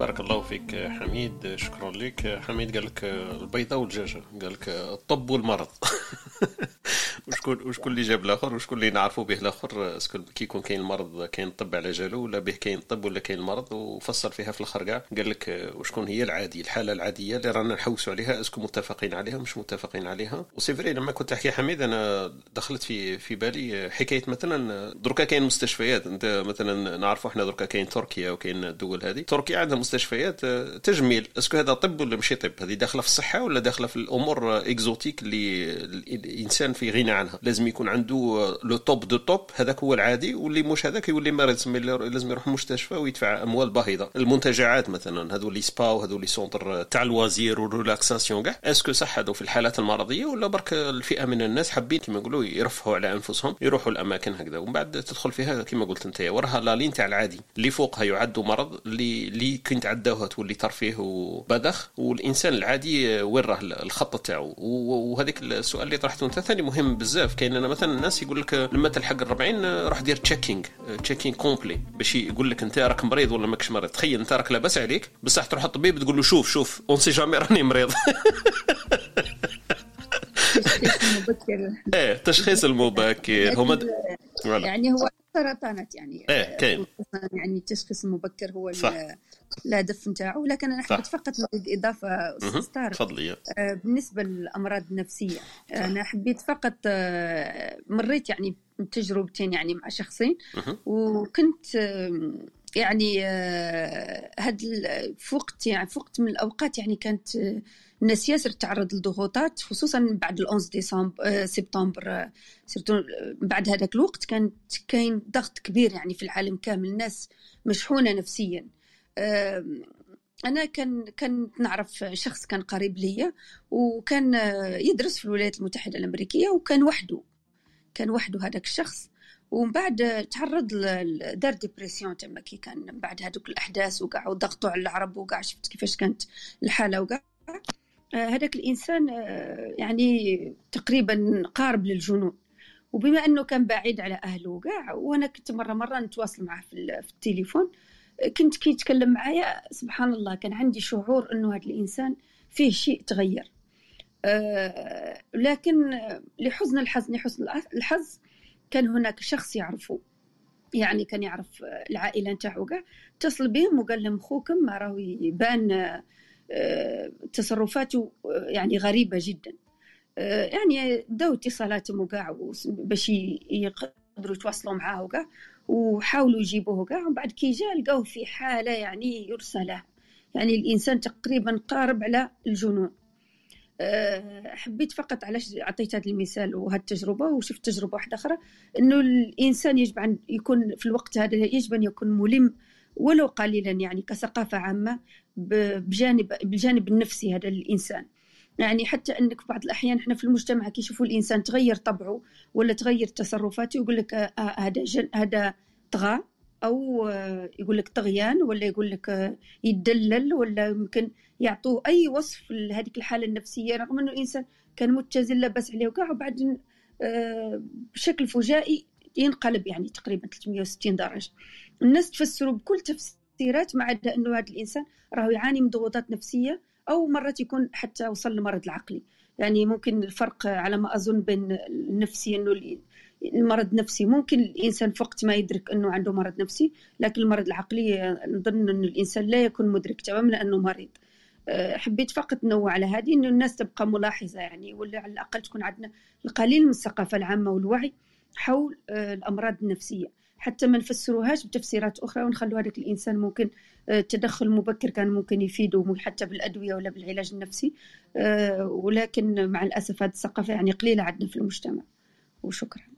Speaker 2: بارك الله فيك حميد شكرا لك. حميد قال لك البيضة والدجاجة. قال لك الطب والمرض. وشكون وشكون اللي جاب الآخر؟ وشكون اللي نعرفوا به الآخر؟ est-ce que كي يكون كاين المرض كاين الطب على جالو ولا به كاين الطب ولا كاين المرض. وفسر فيها في الآخر كاع قال لك وشكون هي العادي الحالة العادية اللي رانا نحوسوا عليها est-ce que متفقين عليها مش متفقين عليها. و c'est vrai لما كنت تحكي حميد أنا دخلت في في بالي حكاية مثلا دركا كاين مستشفيات. أنت مثلا نعرفوا إحنا دركا كاين تركيا وكاين الدول هذه. تركيا عندها مستشفيات تجميل. est-ce que هذا طب ولا ماشي طب؟ هذه داخلة في الصحة ولا داخلة في الأمور exotiques اللي الإنسان في غنى عنها؟ لازم يكون عنده le top du top هذاك هو العادي واللي مش هذاك يولي مريض لازم يروح مستشفى ويدفع أموال باهظة. المنتجعات مثلا هذو les spas وهذو les centres تاع loisirs وال relaxation كاع. est-ce que صح هذو في الحالات المرضية ولا برك الفئة من الناس حابين كما نقولوا يرفهوا على أنفسهم يروحوا الأماكن هكذا. ومن بعد تدخل فيها كما قلت أنت وراها la ligne تاع العادي. اللي فوقها يعد مرض اللي اللي كنت عداوها تولي ترفيه وبذخ والإنسان العادي وين راه الخط تاعو؟ وهذيك السؤال اللي طرحته أنت ثاني مهم بزاف. كاين أنا مثلا الناس يقول لك لما تلحق 40 روح دير checking checking complet باش يقول لك أنت راك مريض ولا ماكش مريض. تخيل أنت راك لاباس عليك بصح تروح الطبيب تقول له شوف شوف on sait jamais راني مريض.
Speaker 4: المبكر.
Speaker 2: إيه التشخيص المبكر. هما
Speaker 4: يعني هو سرطانات يعني
Speaker 2: إيه كاين.
Speaker 4: يعني التشخيص المبكر هو
Speaker 2: صح.
Speaker 4: الهدف نتاعو. لكن أنا حبيت فقط نريد إضافة أستاذ طارق
Speaker 2: تفضلي.
Speaker 4: بالنسبة للأمراض النفسية. أنا حبيت فقط مريت يعني تجربتين يعني مع شخصين وكنت يعني هاد في وقت يعني في وقت من الأوقات يعني كانت الناس ياسر تعرض لضغوطات خصوصا بعد ال 11 ديسمبر سبتمبر سيرتو بعد هذاك الوقت كانت كاين ضغط كبير يعني في العالم كامل الناس مشحونة نفسيا. أنا كان كنت نعرف شخص كان قريب ليا وكان يدرس في الولايات المتحدة الأمريكية وكان وحده. كان وحده هذاك الشخص. ومن بعد تعرض دار dépression تما كي كان بعد هذوك الأحداث وكاع وضغطوا على العرب وكاع شفت كيفاش كانت الحالة وكاع هذاك الإنسان يعني تقريبا قارب للجنون. وبما أنه كان بعيد على أهله وكاع وأنا كنت مرة مرة نتواصل معه في, التليفون كنت كي يتكلم معايا سبحان الله كان عندي شعور أنه هذا الإنسان فيه شيء تغير. أه لكن لحزن الحظ لحسن الحظ كان هناك شخص يعرفه. يعني كان يعرف العائلة نتاعو كاع اتصل بهم وقال لهم خوكم راهو يبان تصرفاته يعني غريبة جدا. أه يعني بداو اتصالاتهم وكاع باش يقدروا يتواصلوا معاه وكاع وحاولوا يجيبوه كاع ومن بعد كي جا لقاوه في حالة يعني يرثى له يعني الإنسان تقريبا قارب على الجنون. حبيت فقط علاش عطيت هذا المثال وهذه التجربة وشفت تجربة واحدة أخرى إنه الإنسان يجب أن يكون في الوقت هذا يجب أن يكون ملم ولو قليلا يعني كثقافة عامة بجانب بالجانب النفسي هذا الإنسان. يعني حتى أنك في بعض الأحيان إحنا في المجتمع كي يشوفوا الإنسان تغير طبعه ولا تغير تصرفاته يقول لك آه هذا جن هذا طغى. أو آه يقول لك طغيان ولا يقول لك آه يدلل ولا يمكن يعطوه أي وصف لهذيك الحالة النفسية رغم إنه الإنسان كان متزن لاباس عليه وكاع وبعدين بشكل فجائي ينقلب يعني تقريبا 360 درجة. الناس تفسروا بكل تفسيرات ما عدا إنه هذا الإنسان راهو يعاني من ضغوطات نفسية أو مرات يكون حتى وصل للمرض العقلي يعني ممكن الفرق على ما أظن بين النفسي إنه المرض النفسي ممكن الإنسان وقت ما يدرك إنه عنده مرض نفسي لكن المرض العقلي نظن إنه الإنسان لا يكون مدرك تماما لأنه مريض. أه، حبيت فقط نوع على هذه إنه الناس تبقى ملاحظة يعني ولا على الأقل تكون عندنا القليل من الثقافة العامة والوعي. حول أه، الأمراض النفسية. حتى ما نفسروهاش بتفسيرات أخرى ونخلوا هذاك الإنسان ممكن التدخل أه، المبكر كان ممكن يفيده حتى بالأدوية ولا بالعلاج النفسي ولكن مع الأسف هذه الثقافة يعني قليلة عندنا في المجتمع. وشكرا.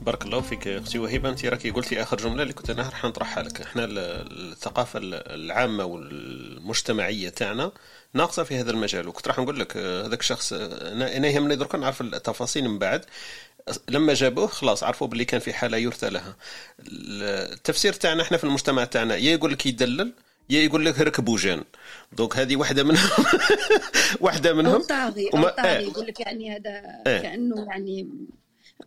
Speaker 2: بارك الله فيك أختي وهبة. أنت راكي قلتي آخر جملة اللي كنت أنا راح نطرحها لك. إحنا الثقافة العامة والمجتمعية تاعنا ناقصة في هذا المجال. وكنت راح نقول لك آه، هذاك الشخص آه، أنا يهمني درك نعرف التفاصيل من بعد. لما جابوه خلاص عرفوا باللي كان في حالة يرثى لها. التفسير تاعنا إحنا في المجتمع تاعنا يا يقول لك يدلل يا يقول لك ركبوا جان donc هذه واحدة منهم. واحدة منهم.
Speaker 4: أو طاغي أو طاغي إيه. يقول لك يعني هذا. كأنه يعني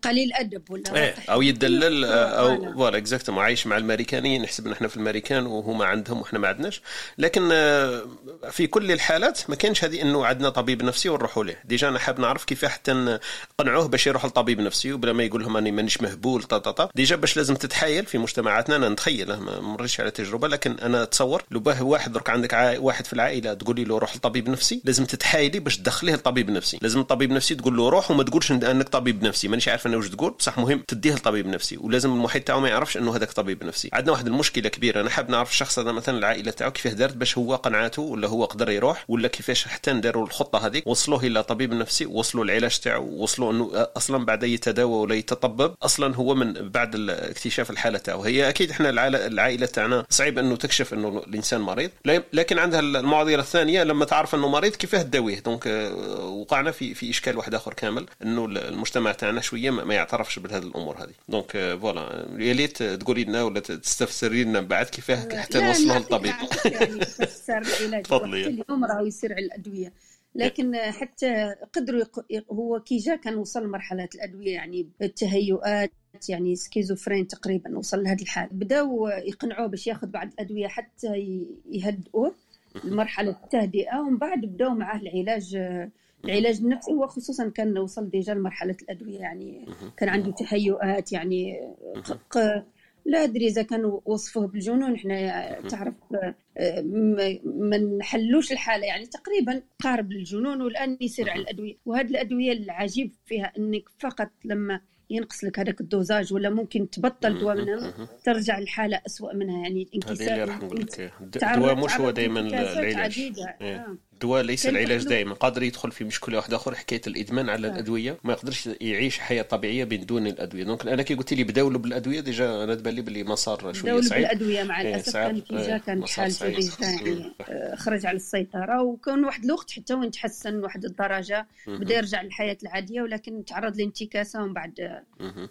Speaker 4: قليل ادب ولا
Speaker 2: إيه أو يدلل أو voilà. exactement عايش مع الامريكانيين نحسب ان إحنا في الامريكان وهما عندهم وإحنا ما عندناش. لكن آه، في كل الحالات ما كانش هذه إنه عندنا طبيب نفسي ونروحوا له. déjà أنا حاب نعرف كيف حتى نقنعوه باش يروح لطبيب نفسي وبلا ما يقول لهم أني مانيش مهبول طا طا déjà باش لازم تتحايل في مجتمعاتنا. أنا نتخيل ما مريتش على تجربة لكن أنا أتصور لو باه واحد درك عندك واحد في العائلة تقولي له روح لطبيب نفسي لازم تتحايلي باش تدخليه لطبيب نفسي. لازم الطبيب نفسي تقول له روح وما تقولش أنك طبيب نفسي. مانيش عارف أنا واش تقول بصح مهم تديه لطبيب نفسي ولازم المحيط تاعو ما يعرفش أنه هذاك طبيب نفسي. عندنا واحد المشكلة كبيرة أنا حاب نعرف الشخص هذا مثلا العائلة تاعو كيفاه دارت باش هو قنعته ولا هو قدر يروح ولا كيفاش حتى نداروا الخطة هذيك وصلوه إلى طبيب نفسي وصلوا العلاج تاعو وصلوا أنه أصلا بعد يتداوى ولا يتطبب أصلا هو من بعد اكتشاف الحالة تاعو هي أكيد إحنا العائله تاعنا صعيب أنه تكشف أنه الإنسان مريض. لكن عندها المعضلة الثانية لما تعرف أنه مريض كيفاه تداويه donc آه، وقعنا في في إشكال واحد آخر كامل أنه المجتمع تاعنا شوية ما يعترفش بهذه الأمور هذه. donc voilà يا ليت تقولي لنا ولا تستفسري لنا بعد كيفاه حتى نوصلوا للطبيب.
Speaker 4: يعني تفضلي. اليوم راهو يسير على الأدوية. لكن حتى قدروا هو كي جا كان وصل لمرحلة الأدوية يعني التهيؤات يعني schizophrène تقريبا وصل لهذه الحالة. بداوا يقنعوه باش ياخذ بعض الأدوية حتى يهدئوه لمرحلة التهدئة ومن بعد بداوا معاه العلاج العلاج النفسي هو خصوصا كان وصل déjà لمرحلة الأدوية يعني كان عنده تهيؤات يعني لا أدري إذا كانوا وصفوه بالجنون إحنا تعرف آه، ما نحلوش الحالة يعني تقريبا قارب للجنون والآن يسير على الأدوية. وهذه الأدوية العجيب فيها إنك فقط لما ينقص لك هذاك ال dosage ولا ممكن تبطل دواء منها ترجع الحالة أسوأ منها يعني
Speaker 2: انكسار هذه اللي راح نقول لك الدواء مش هو دائما العلاج. إيه. آه. الدواء ليس العلاج دائما قادر يدخل في مشكلة واحدة أخرى حكاية الإدمان على. الأدوية. ما يقدرش يعيش حياة طبيعية بدون الأدوية. donc أنا كي قلت لي بداو له بالأدوية déjà أنا تبان لي باللي مسار شوية صعيب.
Speaker 4: بالأدوية مع إيه، الأسف كان كانت حالته ديجا يعني آه، خرج على السيطرة. وكان واحد الوقت حتى وين تحسن واحد الدرجة بدا يرجع للحياة العادية ولكن تعرض لانتكاسة ومن بعد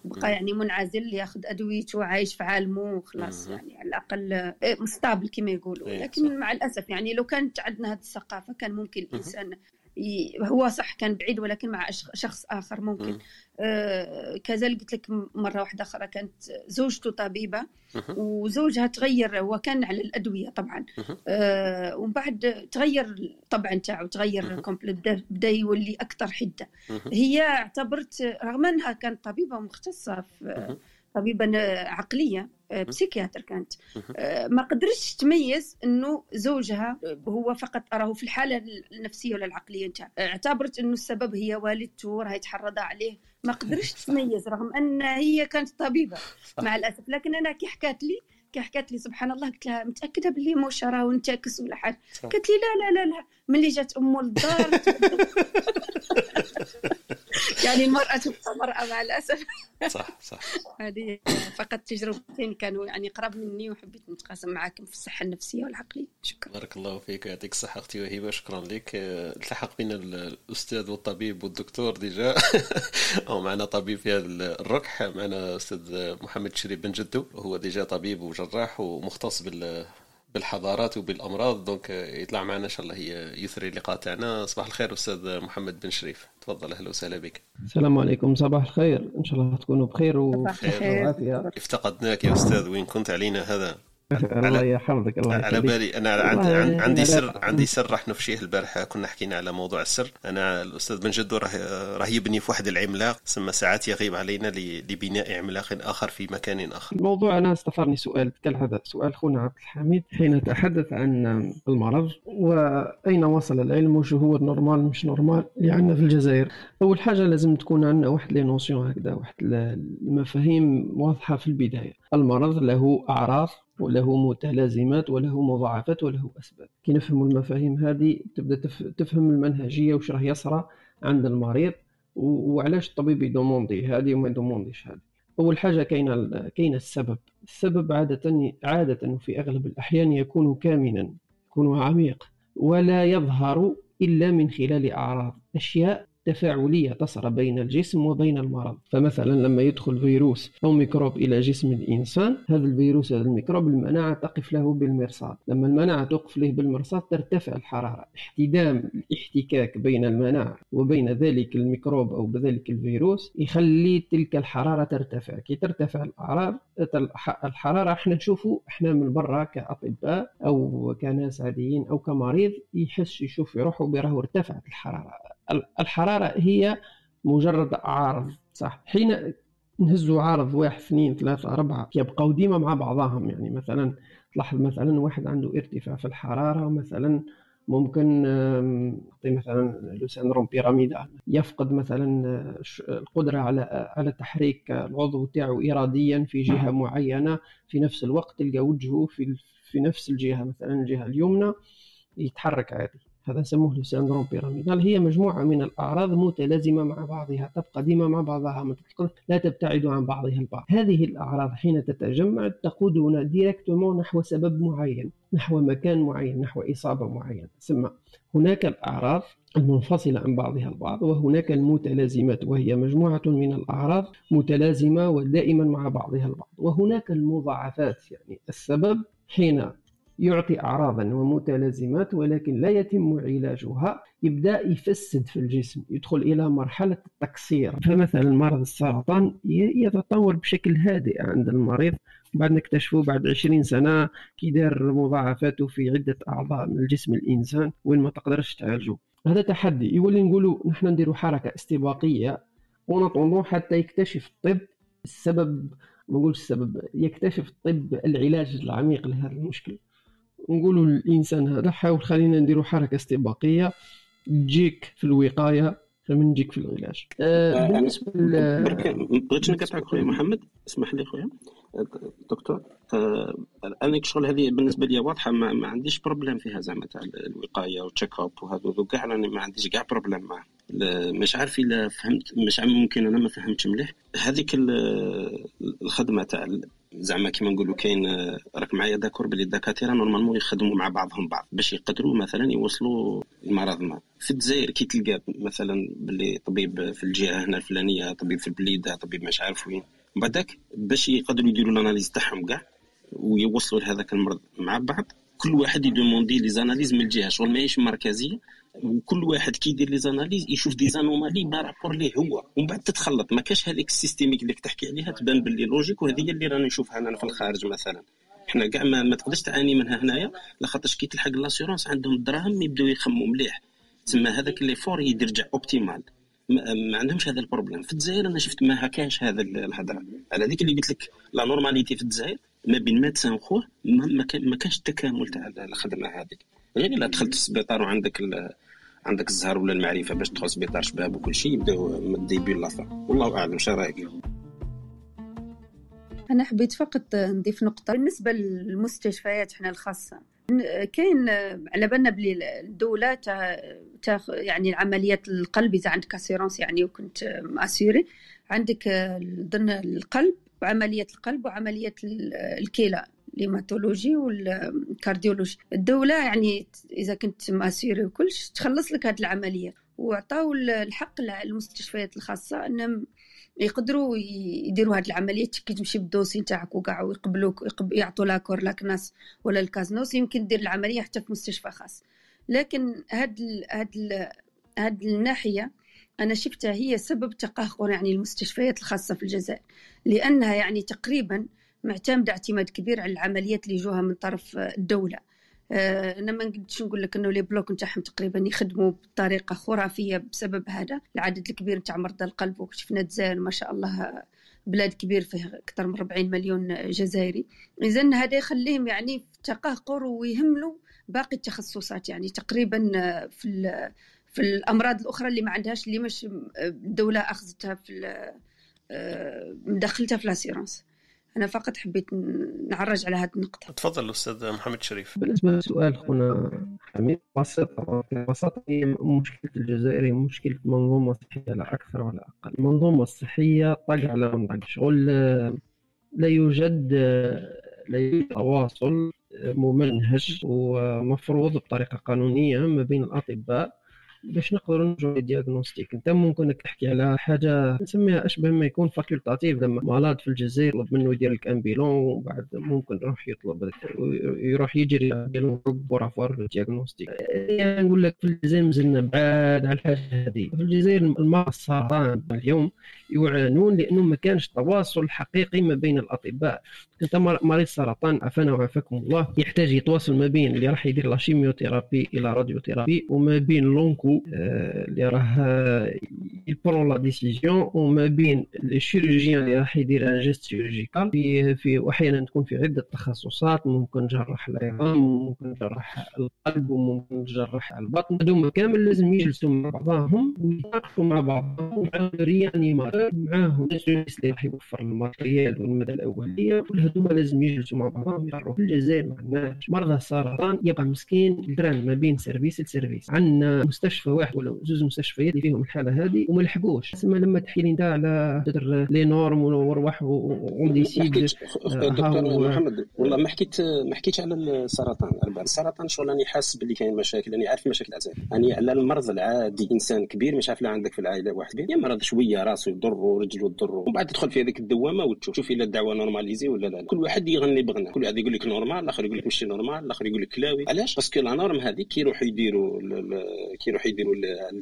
Speaker 4: بقى يعني منعزل ياخذ أدويته وعايش في عالمه وخلاص يعني على الأقل مستابل كما يقولوا. إيه، لكن مع الأسف يعني لو كانت عندنا هذه الثقافة كان ممكن الانسان هو صح كان بعيد ولكن مع شخص آخر ممكن. آه كذلك قلت لك مرة واحدة أخرى كانت زوجته طبيبة وزوجها تغير هو كان على الأدوية طبعا. آه ومن بعد تغير الطبع نتاعو تغير كومبليت بدا يولي أكثر حدة. هي اعتبرت رغم أنها كانت طبيبة مختصه في طبيبة عقلية آه، بسيكياتر كانت. آه، ما قدرتش تميز إنه زوجها هو فقط أراه في الحالة النفسية ولا العقلية. نتاع اعتبرت إنه السبب هي والدته راهي تحرض عليه. ما قدرتش تميز رغم أن هي كانت طبيبة. مع الأسف. لكن أنا كي حكات لي كي حكات لي سبحان الله قلت لها متأكدة باللي موش راه انتكس ولا حاجة. قالت لي لا لا لا لا. ملي جات امه للدار يعني المرأة تبقى مرأة مع الأسف.
Speaker 2: صح صح.
Speaker 4: هذه فقط تجربتين كانوا يعني قراب مني وحبيت نتقاسم معاكم في الصحة النفسية والعقلية. شكرا.
Speaker 2: بارك الله فيك ويعطيك الصحة أختي وهبة. شكرا لك. التحق بنا الأستاذ والطبيب والدكتور déjà. أو معنا طبيب في هذا الركح معنا أستاذ محمد شريف بن جدو. وهو déjà طبيب وجراح ومختص بال بالحضارات وبالأمراض donc يطلع معنا إن شاء الله يثري اللقاء تاعنا. صباح الخير أستاذ محمد بن شريف. تفضل أهلا وسهلا بك.
Speaker 7: السلام عليكم. صباح الخير. إن شاء الله تكونوا بخير
Speaker 2: وعافية. افتقدناك يا أستاذ. وين كنت علينا هذا؟
Speaker 7: الله يحفظك الله
Speaker 2: على بالي أنا عندي, عندي سر عندي سر راح نفشيه البارحة. كنا حكينا على موضوع السر. أنا الأستاذ بن جدو راه راه يبني في واحد العملاق. ثم ساعات يغيب علينا لبناء عملاق آخر في مكان آخر.
Speaker 7: الموضوع أنا استفزني سؤال كالعاده سؤال خونا عبد الحميد. حين تحدث عن المرض وأين وصل العلم؟ وشو هو ال normal؟ مش normal؟ اللي عندنا في الجزائر أول حاجة لازم تكون عندنا واحد les notions هكذا واحد المفاهيم واضحة في البداية. المرض له أعراض وله متلازمات وله مضاعفات وله أسباب. كي نفهم المفاهيم هذه تبدأ تفهم المنهجية وش راه يصرى عند المريض وعلاش الطبيب ي demander هذه وما ي demander ش هذه. أول حاجة كاين كاين السبب. السبب عادة عادة وفي أغلب الأحيان يكون كامنا يكون عميق ولا يظهر إلا من خلال أعراض. أشياء تفاعلية تصر بين الجسم وبين المرض. فمثلا لما يدخل فيروس أو ميكروب إلى جسم الإنسان هذا الفيروس هذا الميكروب المناعة تقف له بالمرصاد. لما المناعة توقف له بالمرصاد ترتفع الحرارة. احتدام الاحتكاك بين المناعة وبين ذلك الميكروب أو بذلك الفيروس يخلي تلك الحرارة ترتفع. كي ترتفع الأعراض الحرارة إحنا نشوفوا إحنا من برا كأطباء أو كناس عاديين أو كمريض يحس يشوف يروحوا براه ارتفعت الحرارة. الحرارة هي مجرد عارض صح؟ حين نهزوا عارض واحد اثنين ثلاثة أربعة يبقوا ديما مع بعضهم. يعني مثلا تلاحظ مثلا واحد عنده ارتفاع في الحرارة مثلا ممكن مثلا لو سيندروم بيراميدال يفقد مثلا القدرة على على تحريك العضو تاعو إراديا في جهة معينة. في نفس الوقت تلقى وجهه في في نفس الجهة مثلا الجهة اليمنى يتحرك عادي. هذا نسموه ال syndrome pyramidal هي مجموعة من الأعراض متلازمة مع بعضها تبقى ديما مع بعضها لا تبتعد عن بعضها البعض. هذه الأعراض حين تتجمع تقودنا directement نحو سبب معين نحو مكان معين نحو إصابة معينة. ثم هناك الأعراض المنفصلة عن بعضها البعض وهناك المتلازمات وهي مجموعة من الأعراض متلازمة ودائما مع بعضها البعض. وهناك المضاعفات يعني السبب حين يعطي أعراضا ومتلازمات ولكن لا يتم علاجها. يبدأ يفسد في الجسم يدخل إلى مرحلة التكسير. فمثلا مرض السرطان يتطور بشكل هادئ عند المريض. بعد نكتشفه بعد 20 سنة كي دار مضاعفاته في عدة أعضاء من جسم الإنسان وين ما تقدرش تعالجه. هذا تحدي. يولي نقولوا نحن نديروا حركة استباقية ونطونو حتى يكتشف الطب. السبب ما نقولش السبب يكتشف الطب العلاج العميق لهذا المشكل. نقولوا للانسان هذا حاول خلينا نديروا حركة استباقية. تجيك في الوقاية من نجيك في العلاج
Speaker 3: آه, آه، بالنسبة بغيت نقطعك خويا محمد؟ اسمح لي خويا. دكتور آه أنا شغل هذه بالنسبة لي واضحة ما, ما عنديش problème فيها زعما تاع الوقاية وال check-up وهذا كاع راني ما عنديش كاع problème معاه. مش عارف إلا فهمت مش عارف ممكن أنا ما فهمتش مليح. هذيك الخدمة تاع زعما كيما نقولوا كاين راك معايا d'accord بلي الدكاترة normalement يخدموا مع بعضهم بعض باش يقدروا مثلا يوصلوا المرض ما. في الجزائر كي تلقى مثلا بلي طبيب في الجهة هنا الفلانية طبيب في البليدة طبيب مش عارف وين بعدك باش يقدروا يديروا ال analyses تاعهم كاع ويوصلوا لهذاك المرض مع بعض كل واحد ي demander les analyses من الجهة شغل ماهيش مركزية وكل واحد كيدير les analyses يشوف des anomalies par rapport ليه هو. ومن بعد تتخلط. ما كاش هذيك ال systémique اللي تحكي عليها تبان باللي logique وهذه هي اللي راني نشوفها أنا في الخارج مثلا. إحنا كاع ما, ما تقدرش تعاني منها هنايا لاخاطرش كي تلحق l'assurance عندهم الدراهم يبداو يخموا مليح. تسمى هذاك l'effort يرجع optimal ما عندهمش هذا ال problème في الجزائر أنا شفت ما هكاش هذا الهضرة. على هذيك اللي قلت لك la normalité في الجزائر ما بين ما, ما كانش التكامل تاع الخدمة هذيك. غير إلا دخلت السبيطار وعندك عندك الزهر ولا المعرفة باش تدخل سبيطار شباب وكل شيء يبداو من ال début والله أعلم شنو رايك
Speaker 4: أنا حبيت فقط نضيف نقطة بالنسبة للمستشفيات إحنا الخاصة. كاين على بالنا بلي الدولة تاخ يعني عمليات القلب إذا عندك assurance يعني وكنت م assuré عندك ضمن القلب وعملية القلب وعملية الكلى. ال hématologie وال cardiologie. الدولة يعني إذا كنت م assuré وكلش تخلص لك هذه العملية. وعطاو الحق للمستشفيات الخاصة انهم يقدروا يديروا هذه العملية. كي تمشي بال dossier نتاعك وكاع ويقبلوك يعطوا l'accord la CNAS ولا ال CASNOS يمكن دير العملية حتى في مستشفى خاص. لكن هاد هاد هاد الناحية أنا شفتها هي سبب تقهقر يعني المستشفيات الخاصة في الجزائر. لأنها يعني تقريبا معتمده اعتماد كبير على العمليات اللي يجوها من طرف الدولة. آه، أنا ما نقدرش نقول لك إنه les blocs نتاعهم تقريبا يخدموا بطريقة خرافية بسبب هذا. العدد الكبير نتاع مرضى القلب وشفنا الجزائر ما شاء الله بلاد كبير فيه أكثر من 40 مليون جزائري. اذا هذا يخليهم يعني في تقهقر ويهملوا باقي التخصصات. يعني تقريبا في في الأمراض الأخرى اللي ما عندهاش اللي مش الدولة أخذتها في آه، مدخلتها في لاسيرونس أنا فقط حبيت نعرج على هذه النقطة.
Speaker 2: تفضل الاستاذ محمد شريف.
Speaker 7: بالنسبة لسؤال خونا حميد بسيطه ببساطه هي مشكلة الجزائر هي مشكلة منظومة صحية لا أكثر ولا أقل. المنظومه الصحيه طق على طق شغل لا يوجد لا يوجد تواصل ممنهج ومفروض بطريقة قانونية ما بين الأطباء باش نقدروا نرجعوا لل diagnostic. أنت ممكن تحكي على حاجة نسميها اشبه ما يكون facultatif لما مرض في الجزائر يطلب منه يدير لك un bilan وبعد ممكن يروح يطلب يروح يجري un bilan pour avoir diagnostic يعني نقول لك في الجزائر مازلنا بعاد على الحاجة هذه. في الجزائر المرضى السرطان اليوم يعانون لأنه ما كانش تواصل حقيقي ما بين الأطباء. أنت مريض سرطان عافانا وعافاكم الله يحتاج يتواصل ما بين اللي راح يدير la chimiothérapie et la radiothérapie وما بين l'onco آه، اللي راه ي prend la décision وما بين ال chirurgien اللي راح يدير un geste chirurgical في في وأحيانا تكون في عدة تخصصات ممكن جرح العظام ممكن جرح القلب وممكن جرح البطن. هذوما كامل لازم يجلسوا مع بعضهم ويتناقشوا مع بعضهم مع réanimateur معاهم اللي راح يوفر ال matériel والمادة الأولية. كل هذوما لازم يجلسوا مع بعضهم يعرفوا في الجزائر ما عندناش. مرضى السرطان يبقى مسكين الدران ما بين service ل service. عندنا مستشفى واحد ولا زوج مستشفيات اللي فيهم الحالة هذه وما لحقوش تسمى لما تحكي لي انت على تدر les normes وروح
Speaker 3: و décide دكتور محمد والله ما حكيت ما حكيتش على السرطان السرطان شغل راني حاسس باللي كاين مشاكل راني عارف مشاكل العزائم راني على المرض العادي إنسان كبير مش عارف لا عندك في العائلة واحد كبير مرض شوية راسه يضر ورجله تضر ومن بعد تدخل في هذيك الدوامة وتشوف شوف إلا الدعوة normalisée ولا لا. كل واحد يغني بغنى. كل واحد يقول لك normal الآخر يقول لك ماشي normal الآخر يقول لك كلاوي. علاش؟ parce que la norme هذه كي يروحوا يديروا كي يروحوا يديروا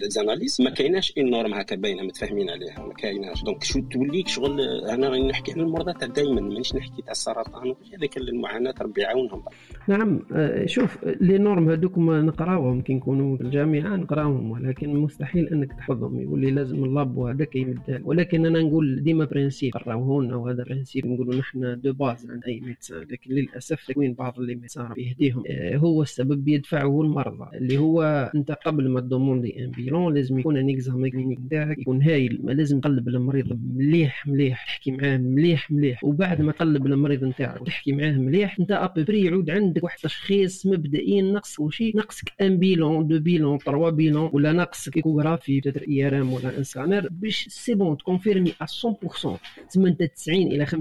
Speaker 3: ال analyses. ما كايناش une norme هكا باينة متفاهمين عليها. ما كايناش. donc شو توليك شغل أنا راني نحكي على المرضى تاع دائما مانيش نحكي تاع السرطان هذاك المعاناة ربي يعاونهم.
Speaker 7: نعم آه، شوف les normes هذوك نقراوهم كي نكونوا في الجامعة نقراوهم ولكن مستحيل أنك تحفظهم. يقول لي لازم اللاب وهذاك يمد ولكن أنا نقول ديما principe قراوهن وهذا principe نقولوا نحن de base عند أي médecin لكن للأسف تكوين بعض les médecins يهديهم. آه، هو السبب يدفعه المرضى. اللي هو أنت قبل ما ت demander un bilan لازم يكون un examen clinique نتاعك يكون هايل ما لازم تقلب المريض مليح مليح تحكي معاه مليح مليح. وبعد ما تقلب المريض نتاعك وتحكي معاه مليح. انت après يعود عندك واحد تشخيص مبدئي نقص وشي. نقصك un bilan deux bilans trois bilans ولا ناقصك échographie تدير IRM ولا un scanner باش سي بون تكونفيرمي 100% تسمى انت 90 إلى 95%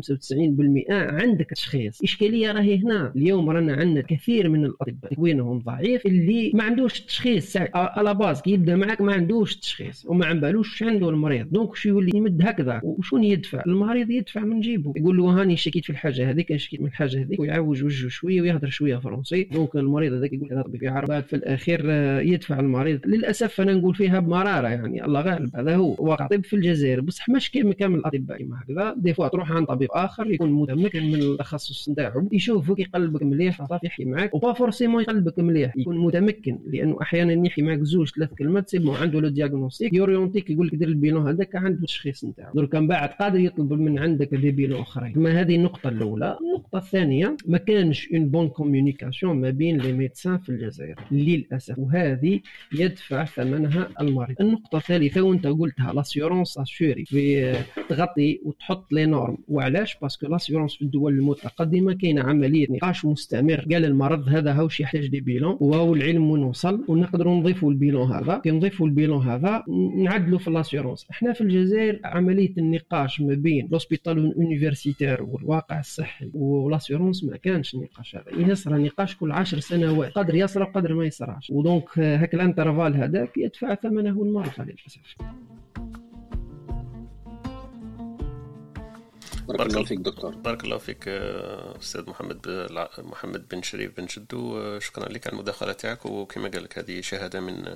Speaker 7: عندك تشخيص. الاشكاليه راهي هنا. اليوم رانا عندنا كثير من الأطباء تكوينهم ضعيف اللي ما عندوش تشخيص على base كي يبدا معك ما عندوش تشخيص وما على بالوش عنده المريض. donc شو يولي يمد هكذا؟ وشون يدفع؟ المريض يدفع من جيبه. يقول له هاني شكيت في الحاجة هذيك شكيت من الحاجة هذيك ويعوج وجهه شوية ويهضر شوية فرنسي. donc المريض هذاك يقول هذا طبيب يعرف في الأخير آه، يدفع المريض. للأسف أنا نقول فيها بمرارة يعني. الله غالب هذا هو. واقع طب في الجزائر. بصح مش كيما كامل الأطباء كيما هكذا. des fois تروح عند طبيب آخر يكون متمكن من التخصص نتاعو. يشوفك يقلبك مليح صافي يحكي معك و pas forcément يقلبك مليح. يكون متمكن لأنه أحيانا يحكي معك زوج ثلاث كلمات si عنده le diagnostic يوريونتيك يقول لك دير ال bilan هذاك عنده التشخيص نتاعو. درك من بعد قادر يطلب من عندك des bilans أخرين. ما هذه النقطة الأولى. النقطة الثانية ما كانش une bonne communication ما بين les médecins في الجزائر للأسف. وهذه يدفع ثمنها المريض. النقطة الثالثة وانت قلتها l'assurance assurée في تغطي وتحط les normes وعلاش؟ parce que l'assurance في الدول المتقدمة كاينة عملية نقاش مستمر. قال المرض هذا هاوش يحتاج des bilans وهو العلم وين وصل ونقدروا نضيفوا ال bilan. ال bilan هذا كي نضيفوا ال bilan هذا نعدلوا في l'assurance إحنا في الجزائر عملية النقاش ما بين l'hôpital universitaire والواقع الصحي و l'assurance ما كانش النقاش هذا. يصرى نقاش كل عشر سنوات قدر يصرى قدر ما يصراش و donc هاك ال intervalle هذاك يدفع ثمنه المرضى للأسف.
Speaker 2: بارك الله فيك دكتور. بارك الله فيك آه، أستاذ محمد محمد بن شريف بن جدو آه، شكرا لك على المداخلة تاعك. وكما قال لك هذه شهادة من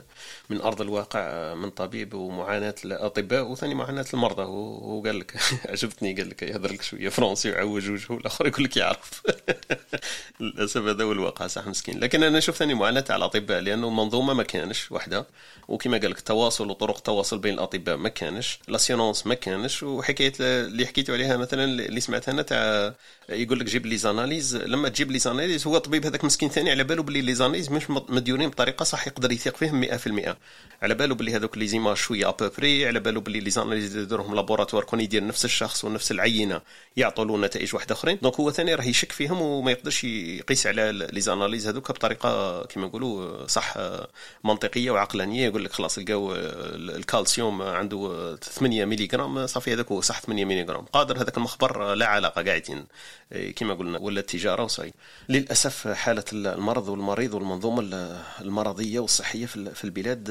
Speaker 2: من أرض الواقع آه، من طبيب ومعاناة الاطباء وثاني معاناة المرضى وقال لك عجبتني قال لك يهضر لك شوية فرنسي ويعوج وجهه الآخر يقول لك يعرف. للأسف هذا هو الواقع صح مسكين. لكن أنا نشوف ثاني معاناة على الأطباء لأنه المنظومه ما كانش وحدة. وكما قال لك التواصل وطرق التواصل بين الأطباء ما كانش. لاسيونونس ما كانش. وحكاية اللي حكيتوا عليها مثلا اللي سمعت أنا تاع يقول لك جيب les analyses. لما تجيب les analyses هو الطبيب هذاك مسكين ثاني على باله باللي les analyses مش مديورين بطريقة صح يقدر يثيق فيهم 100% على باله باللي هذوك les images شوية à peu près على باله باللي les analyses يديرهم laboratoire كون يدير نفس الشخص ونفس العينة يعطوا له نتائج واحدة أخرين. donc هو ثاني راه يشك فيهم وما يقدرش يقيس على les analyses هذوك بطريقة كما نقولوا صح منطقية وعقلانية. يقول لك خلاص لقاو الكالسيوم عنده 8 ملغ صافي هذاك هو صح 8 ملغ قادر هذاك المخبر لا علاقة قاعدين. كما قلنا ولا التجارة وصاي للأسف حالة المرض والمريض والمنظومة المرضية والصحية في البلاد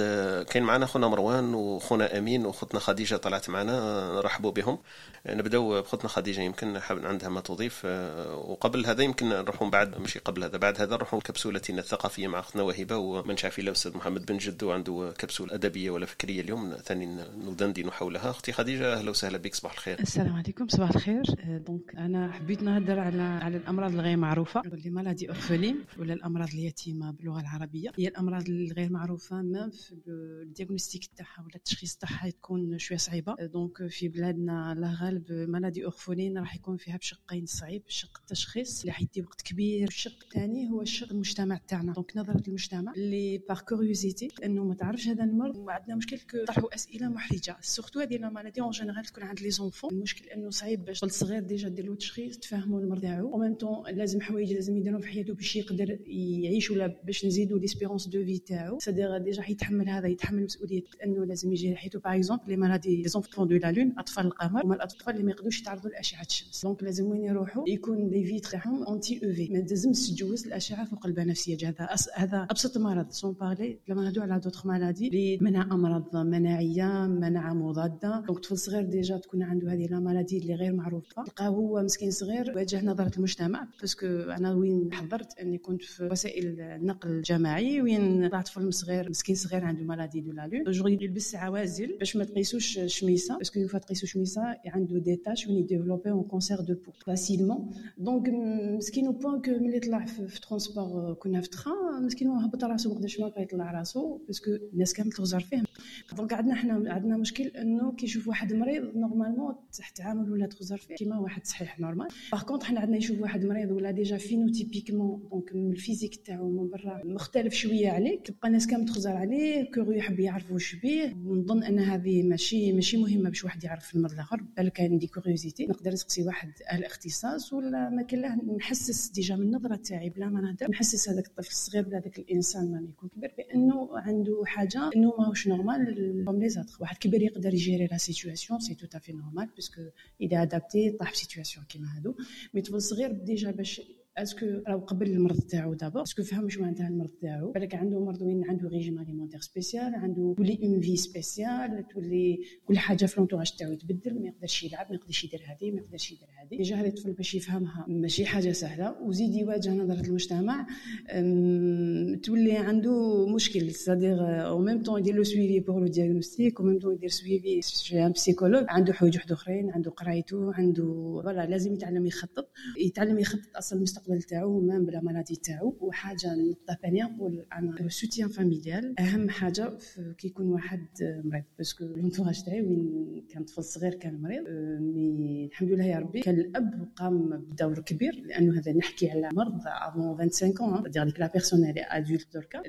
Speaker 2: كاين معنا خونا مروان وخونا أمين وخوتنا خديجة طلعت معنا نرحبوا بهم. نبداو بخوتنا خديجة يمكن عندها ما تضيف. وقبل هذا يمكن نروحوا بعد مش قبل هذا بعد هذا نروحوا كبسولتنا الثقافية مع اختنا وهبه ومن شاف الا أستاذ محمد بن جدو عنده كبسولة أدبية ولا فكرية اليوم ثاني ندندن حولها أختي خديجة أهلا وسهلا بك صباح الخير.
Speaker 8: السلام عليكم صباح الخير. donc أنا حبيت نهضر على على الأمراض الغير معروفة. و les maladies orphelines ولا الأمراض اليتيمه باللغة العربية؟ هي الأمراض الغير معروفة ما في ال diagnostic تاعها ولا التشخيص تاعها تكون شوية صعيبة. donc في بلادنا الله غالب maladies orphelines راح يكون فيها بشقين صعيب شق التشخيص اللي حيدي وقت كبير الشق الثاني هو الشق المجتمع تاعنا. donc نظرة المجتمع اللي par curiosité إنه ما تعرفش هذا المرض وعندنا مشكل طرحوا أسئلة محرجة. surtout هذه la maladie en général تكون عند les enfants المشكل إنه صعيب باش الصغير déjà دير له تشخيص تفهموا المرض تاعو و même temps لازم حوايج لازم يديرهم في حياته باش يقدر يعيش ولا باش نزيدوا l'espérance de vie تاعو. c'est-à-dire déjà حيتحمل هذا يتحمل مسؤولية إنه لازم يجي حياته par exemple les maladies les enfants de la lune أطفال القمر هما الأطفال اللي ما يقدروش يتعرضوا لأشعة الشمس. donc لازم وين يروحوا يكون les vitres تاعهم anti-UV ما لازمش تجوز الأشعة فوق البنفسجي هذا هذا أبسط مرض. sans parler لما نهضروا على d'autres maladies اللي منع امراض مناعية منع مضادة. donc طفل صغير déjà تكون عنده هذه la maladie اللي غير معروفة. تلقاه هو مسكين صغير واجه نظرة المجتمع parce que أنا وين حضرت أني كنت في وسائل النقل الجماعي وين طلعت طفل صغير مسكين صغير عنده maladie de la lune toujours يلبس عوازل باش ما تقيسوش شميسة parce que une fois تقيسو شميسة عنده des taches وين ي développer un cancer de peau facilement دونك مسكين أو بوان كو ملي طلع في ترونسبور كنا في تخان مسكين هبط راسو بغدا شوية يطلع راسو باسكو الناس كامل تغزر فيه دونك عندنا حنا عندنا مشكل إنه كي يشوف واحد مريض نورمالمون تحت عامل ولا تغزر فيه. كيما واحد صحيح نورمال باغ كونطخ حنا عندنا يشوف واحد مريض ولا ديجا فينوتيبيكمون دونك من الفيزيك تاعو من برا مختلف شوية عليك تبقى الناس كامل تخزر عليه كورو يحب يعرف واش بيه. نظن أن هذه ماشي ماشي مهمة باش واحد يعرف المرض الآخر بالك عندي كوريوزيتي. نقدر نسقسي واحد أهل اختصاص ولا ما كان له. نحسس ديجا من النظرة تاعي بلا ما نهضر نحسس هذاك الطفل الصغير ولا هذاك الإنسان ما يكون كبير بأنه عنده حاجة أنه ماهوش نورمال كوم لي زاتر واحد كبير يقدر يجيري لا سيتوياسيون c'est tout à fait normal parce que déjà adapté طاح في situation كيما هادو. mais طفل صغير déjà باش est-ce que راهو قبل المرض تاعو دابا est-ce que فهم شو معناتها المرض تاعو. بالك عنده مرض وين عنده régime alimentaire spécial عنده تولي une vie spéciale تولي كل حاجة في l'entourage تاعو يتبدل ما يقدرش يلعب ما يقدرش يدير هذه ما يقدرش يدير هذه déjà هذا الطفل باش يفهمها ماشي حاجة سهلة. وزيد يواجه نظرة المجتمع تولي عنده مشكل. c'est-à-dire au même temps يدير le suivi pour le diagnostic au même temps يدير suivi chez un psychologue عنده حوايج واحد أخرين عنده قرايته عنده voilà لازم يتعلم يخطط. يتعلم يخطط أصلا المستقبل تاعو مام بلا مالادي تاعو وحاجة النقطه الثانية نقول أنا سوتيان فاميليال أهم حاجة كي يكون واحد مريض باسكو لونتوراج تاعي وين كان طفل صغير كان مريض مي الحمد لله يا ربي كان الأب قام بدور كبير لأنه هذا نحكي على مرض افون 25 اون دير ديك لا بيرسون اللي ادولت دركا.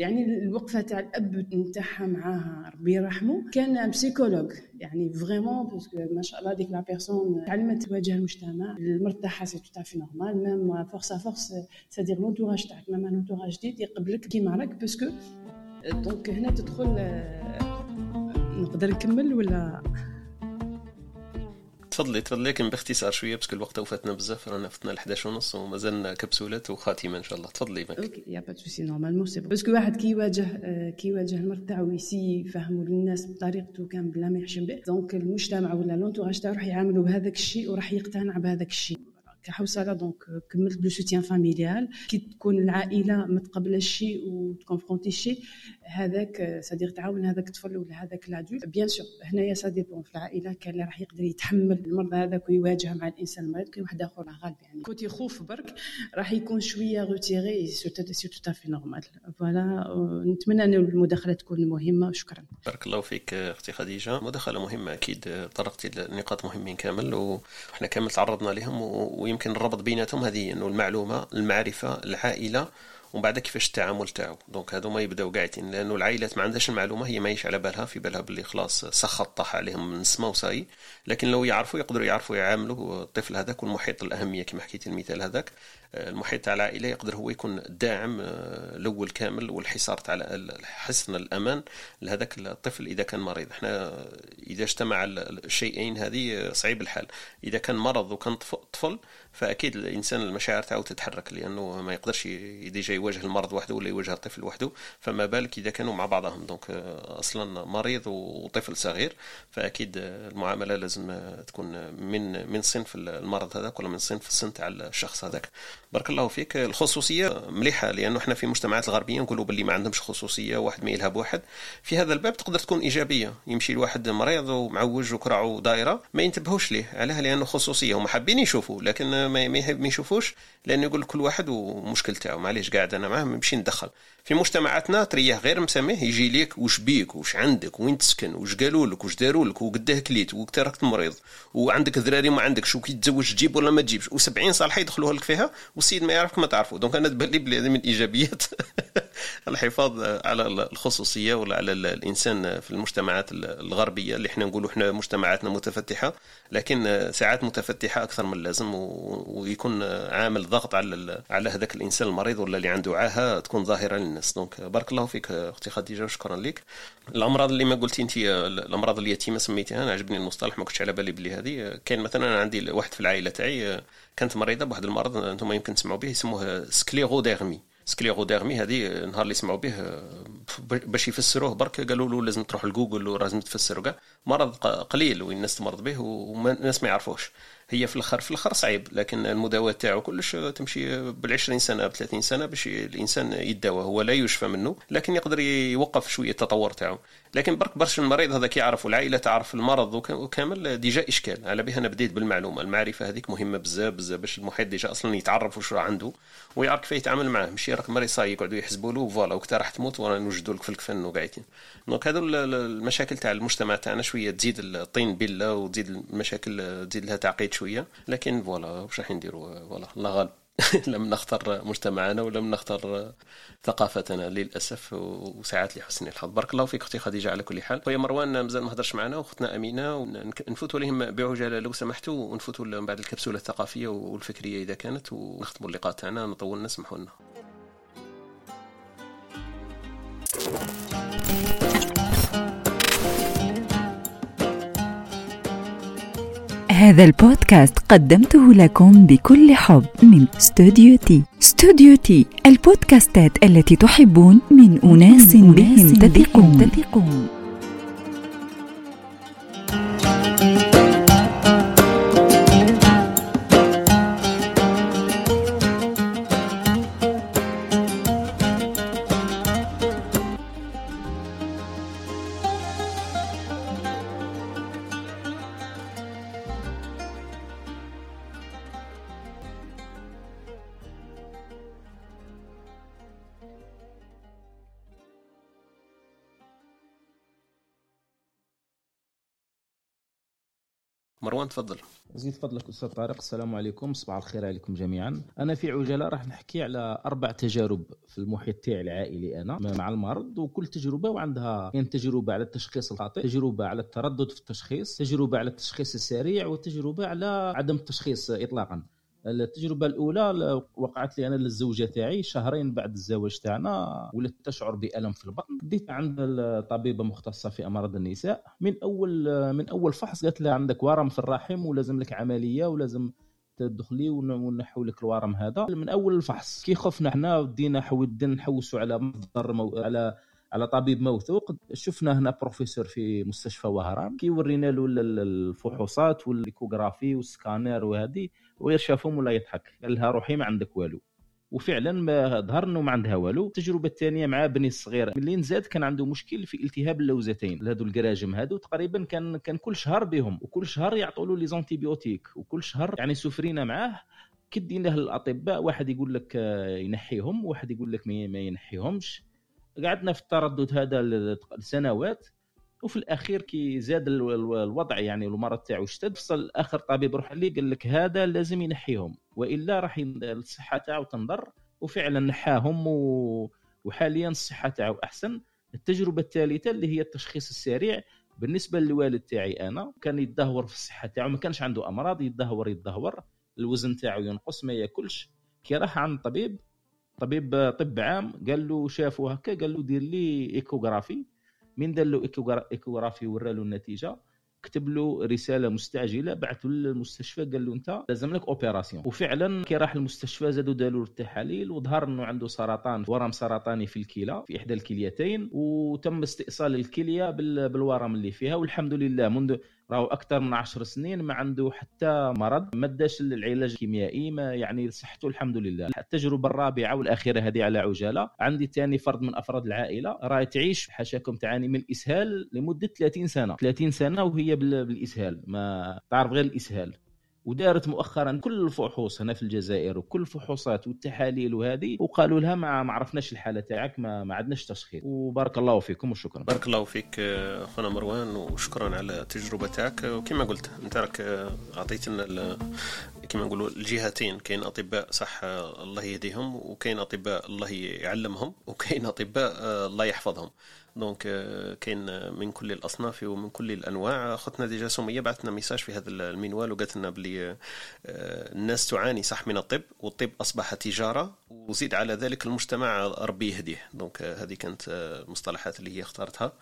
Speaker 8: يعني الوقفة تاع الأب نتاعها معاها ربي يرحمه كان بسيكولوج يعني vraiment parce que ما شاء الله ديك la personne تعلمت تواجه المجتمع المرض تاعها c'est tout normal même force à force c'est-à-dire l'entourage تاعك même un entourage جديد يقبلك كيما راك parce que donc هنا تدخل نقدر نكمل ولا؟
Speaker 2: تفضلي تفضلي لكن باختصار شوية parce que الوقت وفاتنا بزاف رانا فتنا ل 11 ونص ومازالنا كبسولات وخاتمة إن شاء الله. تفضلي
Speaker 8: OK يا با ça c'est normalement c'est parce que واحد كي يواجه كي يواجه المرض تاعو يسي يفهموا للناس بطريقته كان بلا ما يحشم به دونك المجتمع ولا لونتوراج تاعو راح يعاملوا بهذاك الشيء وراح يقتنع بهذاك الشيء. كحوصله دونك كملت بلو سوتيان فاميليال. كي تكون العائلة متقبله الشيء وتكونفرونتي الشيء هذاك صديق تعاون هذاك الطفل ولا هذاك لادولت بيان سور هنايا سا ديبون في العائلة كان اللي راح يقدر يتحمل المرض هذاك ويواجه مع الإنسان المريض كاين واحد آخر غالب يعني. كوتي خوف برك راح يكون شوية روتيري c'est tout à fait normal voilà نتمنى ان المداخلة تكون مهمة. وشكرا
Speaker 2: بارك الله فيك أختي خديجة. مداخلة مهمة أكيد طرقتي لنقاط مهمين كامل وحنا كامل تعرضنا لهم ويمكن الربط بيناتهم هذه إنه المعلومة المعرفة العائلة ومن بعد كيفاش التعامل تاعو. donc هادو ما يبداو قاعدين لأنه العائلات ما عندهاش المعلومة هي ماهيش على بالها في بالها باللي خلاص سخط طاح عليهم من السما وصاي. لكن لو يعرفوا يقدروا يعرفوا يعاملوا الطفل هذاك والمحيط الأهمية كما حكيت المثال هذاك. المحيط تاع العائله يقدر هو يكون الداعم آه، الأول كامل والحصار تاع حصن الأمان لهذاك الطفل إذا كان مريض. إحنا إذا اجتمع الشيئين هذه صعيب الحال. إذا كان مرض وكان طفل فأكيد الإنسان المشاعر تاعو تتحرك لأنه ما يقدرش déjà يواجه المرض وحده ولا يواجه الطفل وحده. فما بالك إذا كانوا مع بعضهم. donc آه، أصلا مريض وطفل صغير فأكيد المعاملة لازم تكون من من صنف المرض هذاك ولا من صنف السن تاع الشخص هذاك. بارك الله فيك. الخصوصية مليحة لأنه إحنا في المجتمعات الغربية نقولوا باللي ما عندهمش خصوصية واحد ما يلهب واحد. في هذا الباب تقدر تكون إيجابية. يمشي لواحد مريض ومعوج وكرعه دايره ما ينتبهوش ليه علاه لأنه خصوصية. هما حابين يشوفوا لكن ما ما يشوفوش لأنه يقول كل واحد ومشكل معليش قاعد أنا معاه نمشي ندخل في مجتمعاتنا تريح غير مسميه يجي ليك وش بيك وش عندك وين تسكن وش قالوا لك وش داروا لك وقداه كليت وقت راك مريض وعندك ذراري ما عندكش وكي تتزوج تجيب ولا ما تجيبش و70 صالحه يدخلوها لك فيها والسيد ما يعرفك ما تعرفه donc أنا تبان لي بلي من الإيجابيات. الحفاظ على الخصوصية ولا على الإنسان في المجتمعات الغربية اللي إحنا نقولوا إحنا مجتمعاتنا متفتحة. لكن ساعات متفتحة أكثر من اللازم ويكون عامل ضغط على على هذاك الإنسان المريض ولا اللي عنده عاهة تكون ظاهرة للناس. donc بارك الله فيك أختي خديجة وشكرا لك. الأمراض اللي ما قلتي أنت الأمراض اليتيمة سميتيها أنا عجبني المصطلح ما كنتش على بالي بلي هذه. كاين مثلا أنا عندي واحد في العائلة تاعي كانت مريضة بواحد المرض أنتم يمكن تسمعوا به يسموه sclérodermie sclérodermie هذه النهار اللي سمعوا به باش يفسروه برك قالوا له لازم تروح لجوجل ولازم تفسروا كاع مرض قليل وين الناس تمرض به والناس ما يعرفوش. هي في الأخر في الأخر صعيب لكن المداواة تاعو كلش تمشي بال20 سنة ب 30 سنة باش الإنسان يداوى. هو لا يشفى منه لكن يقدر يوقف شوية التطور تاعو. لكن برك برشا المريض هذاك يعرف والعائلة تعرف المرض وكامل déjà إشكال. على بها أنا بديت بالمعلومة. المعرفة هذيك مهمة بزاف بزاف باش المحيط déjà أصلا يتعرف وش عنده ويعرف كيف يتعامل معاه. ماشي راك مريض صاي يقعدوا يحسبوا له voilà وقت راح تموت وأنا نوجدوا لك في الكفن وقاعدين donc هذو المشاكل تاع المجتمع تاعنا شوية تزيد الطين بله وتزيد المشاكل تزيد لها تعقيد شوية. لكن voilà واش راح نديروا؟ voilà الله غالب. لم نختار مجتمعنا ولم نختار ثقافتنا للأسف وساعات لحسن الحظ. بارك الله فيك أختي خديجة على كل حال. خويا مروان مازال ما هضرش معنا واختنا أمينة ونفوتوا لهم بعجالة لو سمحتوا ونفوتوا من بعد الكبسولة الثقافية والفكرية إذا كانت ونختموا اللقاء تاعنا نطولنا اسمحوا لنا.
Speaker 6: هذا البودكاست قدمته لكم بكل حب من استوديو تي. استوديو تي البودكاستات التي تحبون من أناس بهم تثقون.
Speaker 2: مروان تفضل.
Speaker 9: زيد فضلك أستاذ طارق. السلام عليكم. صباح الخير عليكم جميعا. أنا في عجالة راح نحكي على أربع تجارب في المحيط تاعي العائلي أنا مع المرض وكل تجربة وعندها يعني تجربة على التشخيص الخاطئ تجربة على التردد في التشخيص تجربة على التشخيص السريع وتجربة على عدم التشخيص اطلاقا. التجربة الأولى وقعت لي أنا للزوجة تاعي شهرين بعد الزواج تاعنا ولدت تشعر بألم في البطن بديت عند الطبيبة مختصة في أمراض النساء من أول من أول فحص قالت لي عندك ورم في الرحم ولازم لك عملية ولازم تدخلي ونحو لك الورم هذا من أول الفحص كي خفنا إحنا بدينا حودنا نحوسوا على مصدر. على على طبيب موثوق. شفنا هنا بروفيسور في مستشفى وهران كي ورينا له الفحوصات وال échographie وال scanner وهذه وغير شافهم ولا يضحك. قال لها روحي ما عندك والو. وفعلا ما ظهر انه ما عندها والو. التجربة الثانية مع بني الصغير ملي نزاد كان عنده مشكل في التهاب اللوزتين. هذو الكراجم هذو تقريبا كان كان كل شهر بهم وكل شهر يعطوا له les antibiotiques وكل شهر يعني سفرينا معاه. كديناه الاطباء واحد يقول لك ينحيهم واحد يقول لك ما ينحيهمش. قعدنا في التردد هذا لسنوات وفي الأخير كي زاد الوضع يعني المرض تاعو اشتد فصل اخر طبيب روح لي قال لك هذا لازم ينحيهم وإلا راح الصحة تاعو تنضر وفعلا نحاهم و... وحاليا الصحة تاعو أحسن. التجربة الثالثة اللي هي التشخيص السريع بالنسبة للوالد تاعي أنا كان يتدهور في الصحة تاعو ما كانش عنده أمراض يتدهور يتدهور الوزن تاعو ينقص ما ياكلش. كي راح عند الطبيب طبيب طب عام قال له شافه هكا قال له دير لي échographie. من دار له échographie ورى له النتيجة كتب له رسالة مستعجلة بعثوا للمستشفى قال له أنت لازم لك opération. وفعلا كي راح المستشفى زادوا داروا التحاليل وظهر إنه عنده سرطان ورم سرطاني في الكلى في إحدى الكليتين وتم استئصال الكلية بالورم اللي فيها والحمد لله منذ راهو أكثر من 10 سنين ما عنده حتى مرض ما داش العلاج الكيميائي ما يعني صحته الحمد لله. التجربة الرابعة والأخيرة هذه على عجالة. عندي ثاني فرد من أفراد العائلة. راهي تعيش حاشاكم تعاني من الإسهال لمدة 30 سنة. 30 سنة وهي بالاسهال ما تعرف غير الإسهال. ودارت مؤخرا كل الفحوص هنا في الجزائر وكل الفحوصات والتحاليل وهذه وقالوا لها ما ما عرفناش الحالة تاعك ما, ما عندناش تشخيص وبارك الله فيكم وشكرا.
Speaker 2: بارك الله فيك اخونا مروان وشكرا على التجربة تاعك. وكما قلت أنت راك أعطيتنا كما نقولوا الجهتين كاين أطباء صح الله يهديهم وكاين أطباء الله يعلمهم وكاين أطباء الله يحفظهم. donc كاين من كل الأصناف ومن كل الأنواع. اختنا déjà سميه بعثنا message في هذا المنوال وقالت لنا بلي الناس تعاني صح من الطب والطب أصبح تجارة وزيد على ذلك المجتمع ربي يهديه. donc هذه كانت المصطلحات اللي هي اختارتها.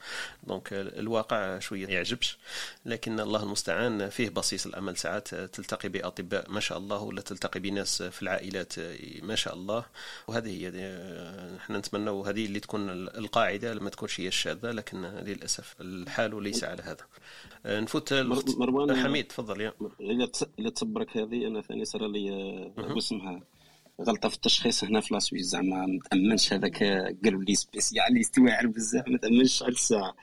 Speaker 2: دونك الواقع شوية يعجبش لكن الله المستعان فيه بصيص الأمل. ساعات تلتقي بأطباء ما شاء الله ولا تلتقي بناس في العائلات ما شاء الله. وهذه هي إحنا نتمنى وهذه اللي تكون القاعدة لما تكونش هي الشاذة لكن للأسف الحال ليس على هذا. نفوت
Speaker 3: مروان
Speaker 2: حميد تفضل يا.
Speaker 3: إلا تصبرك هذه أنا ثاني صار لي اسمها. غلطة في التشخيص هنا في لاسويس زعما ما تأمنش هذاك قالوا لي سبيسيال يستوعب بزاف ما تأمنش على الساعة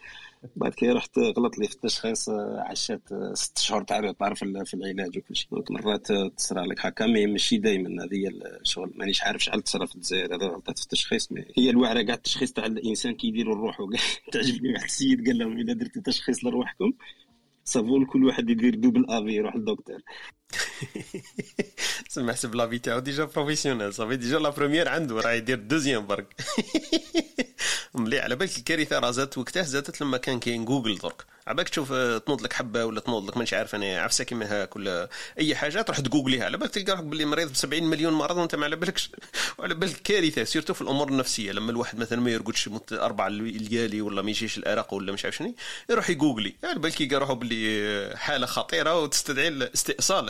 Speaker 3: بعد كي رحت غلط لي في التشخيص عشات ست شهور تاع ريطار في العلاج وكل شيء مرات تصرى لك هكا مي ماشي دائما هذه الشغل مانيش عارف شحال تصرى في الجزائر. هذا غلطات في التشخيص هي الوعرة كاع التشخيص تاع الإنسان كي يديروا تعجبني واحد السيد قال لهم إذا درتوا تشخيص لروحكم صافون كل واحد يدير دوبل افي يروح للدكتور.
Speaker 2: سمع حسب l'avis تاعو déjà professionnel ça fait déjà la première عنده راه يدير deuxième برك مليح على بالك الكارثه راه زادت وقتها زادت لما كان كاين جوجل درك عباك تشوف تنوض لك حبه ولا تنوض لك مانيش عارف أنا عفسه كيما هاك ولا اي حاجة تروح تجوجليها على بالك تلقى روحك باللي مريض ب 70 مليون مرض وانت ما على بالكش وعلى بالك كارثه surtout في الأمور النفسيه لما الواحد مثلا ما يرقدش أربع ليالي ولا ما يجيش الارق ولا مش عارف شنو يروح يجوجلي على بالك يلقى روحه باللي حاله خطيره وتستدعي الاستئصال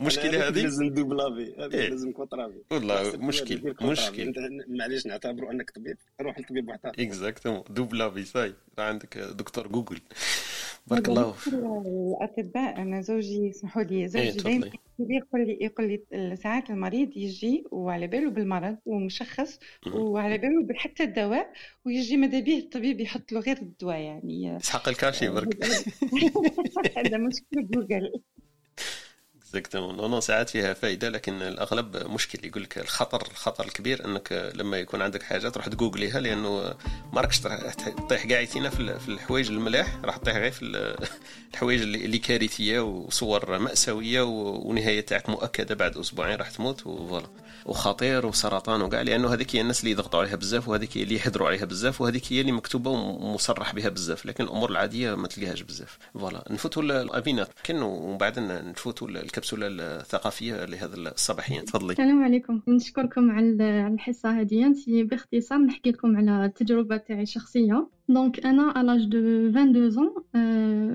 Speaker 2: المشكلة هذه؟
Speaker 3: لازم double avis هذه
Speaker 2: إيه؟
Speaker 3: لازم contre-avis
Speaker 2: والله مشكل مشكل.
Speaker 3: معليش نعتبروا أنك طبيب. روح لطبيب محترم
Speaker 2: exactement double avis ça y est عندك دكتور جوجل. بارك الله
Speaker 5: الأطباء أنا زوجي اسمحوا لي زوجي دائما يقول لي يقول لي ساعات المريض يجي وعلى باله بالمرض ومشخص وعلى باله حتى الدواء ويجي ماذا به الطبيب يحط له غير الدواء يعني.
Speaker 2: يسحق ال cachet برك.
Speaker 5: هذا مشكل Google.
Speaker 2: exactement non ساعات فيها فائده لكن الأغلب مشكل. يقول لك الخطر الخطر الكبير إنك لما يكون عندك حاجة تروح تجوجليها لأنه ما راكش تطيح كاع في الحوايج الملاح راح تطيح غير في الحوايج اللي كارثية وصور مأساوية ونهاية تاعك مؤكدة بعد أسبوعين راح تموت و voilà. وخطير وسرطان. وكاع لأنه هذيك هي الناس اللي يضغطوا عليها بزاف وهذيك هي اللي يحضروا عليها بزاف وهذيك هي اللي مكتوبة ومصرح بها بزاف. لكن الأمور العادية ما تلقاهاش بزاف. voilà. نفوتوا الابينات كان ومن بعد نفوتوا الكبسوله الثقافية لهذا الصباحية. تفضلي.
Speaker 10: السلام عليكم. نشكركم على الحصة هذه. باختصار نحكي لكم على التجربة تاعي الشخصيه donc أنا à l'âge de 22 ans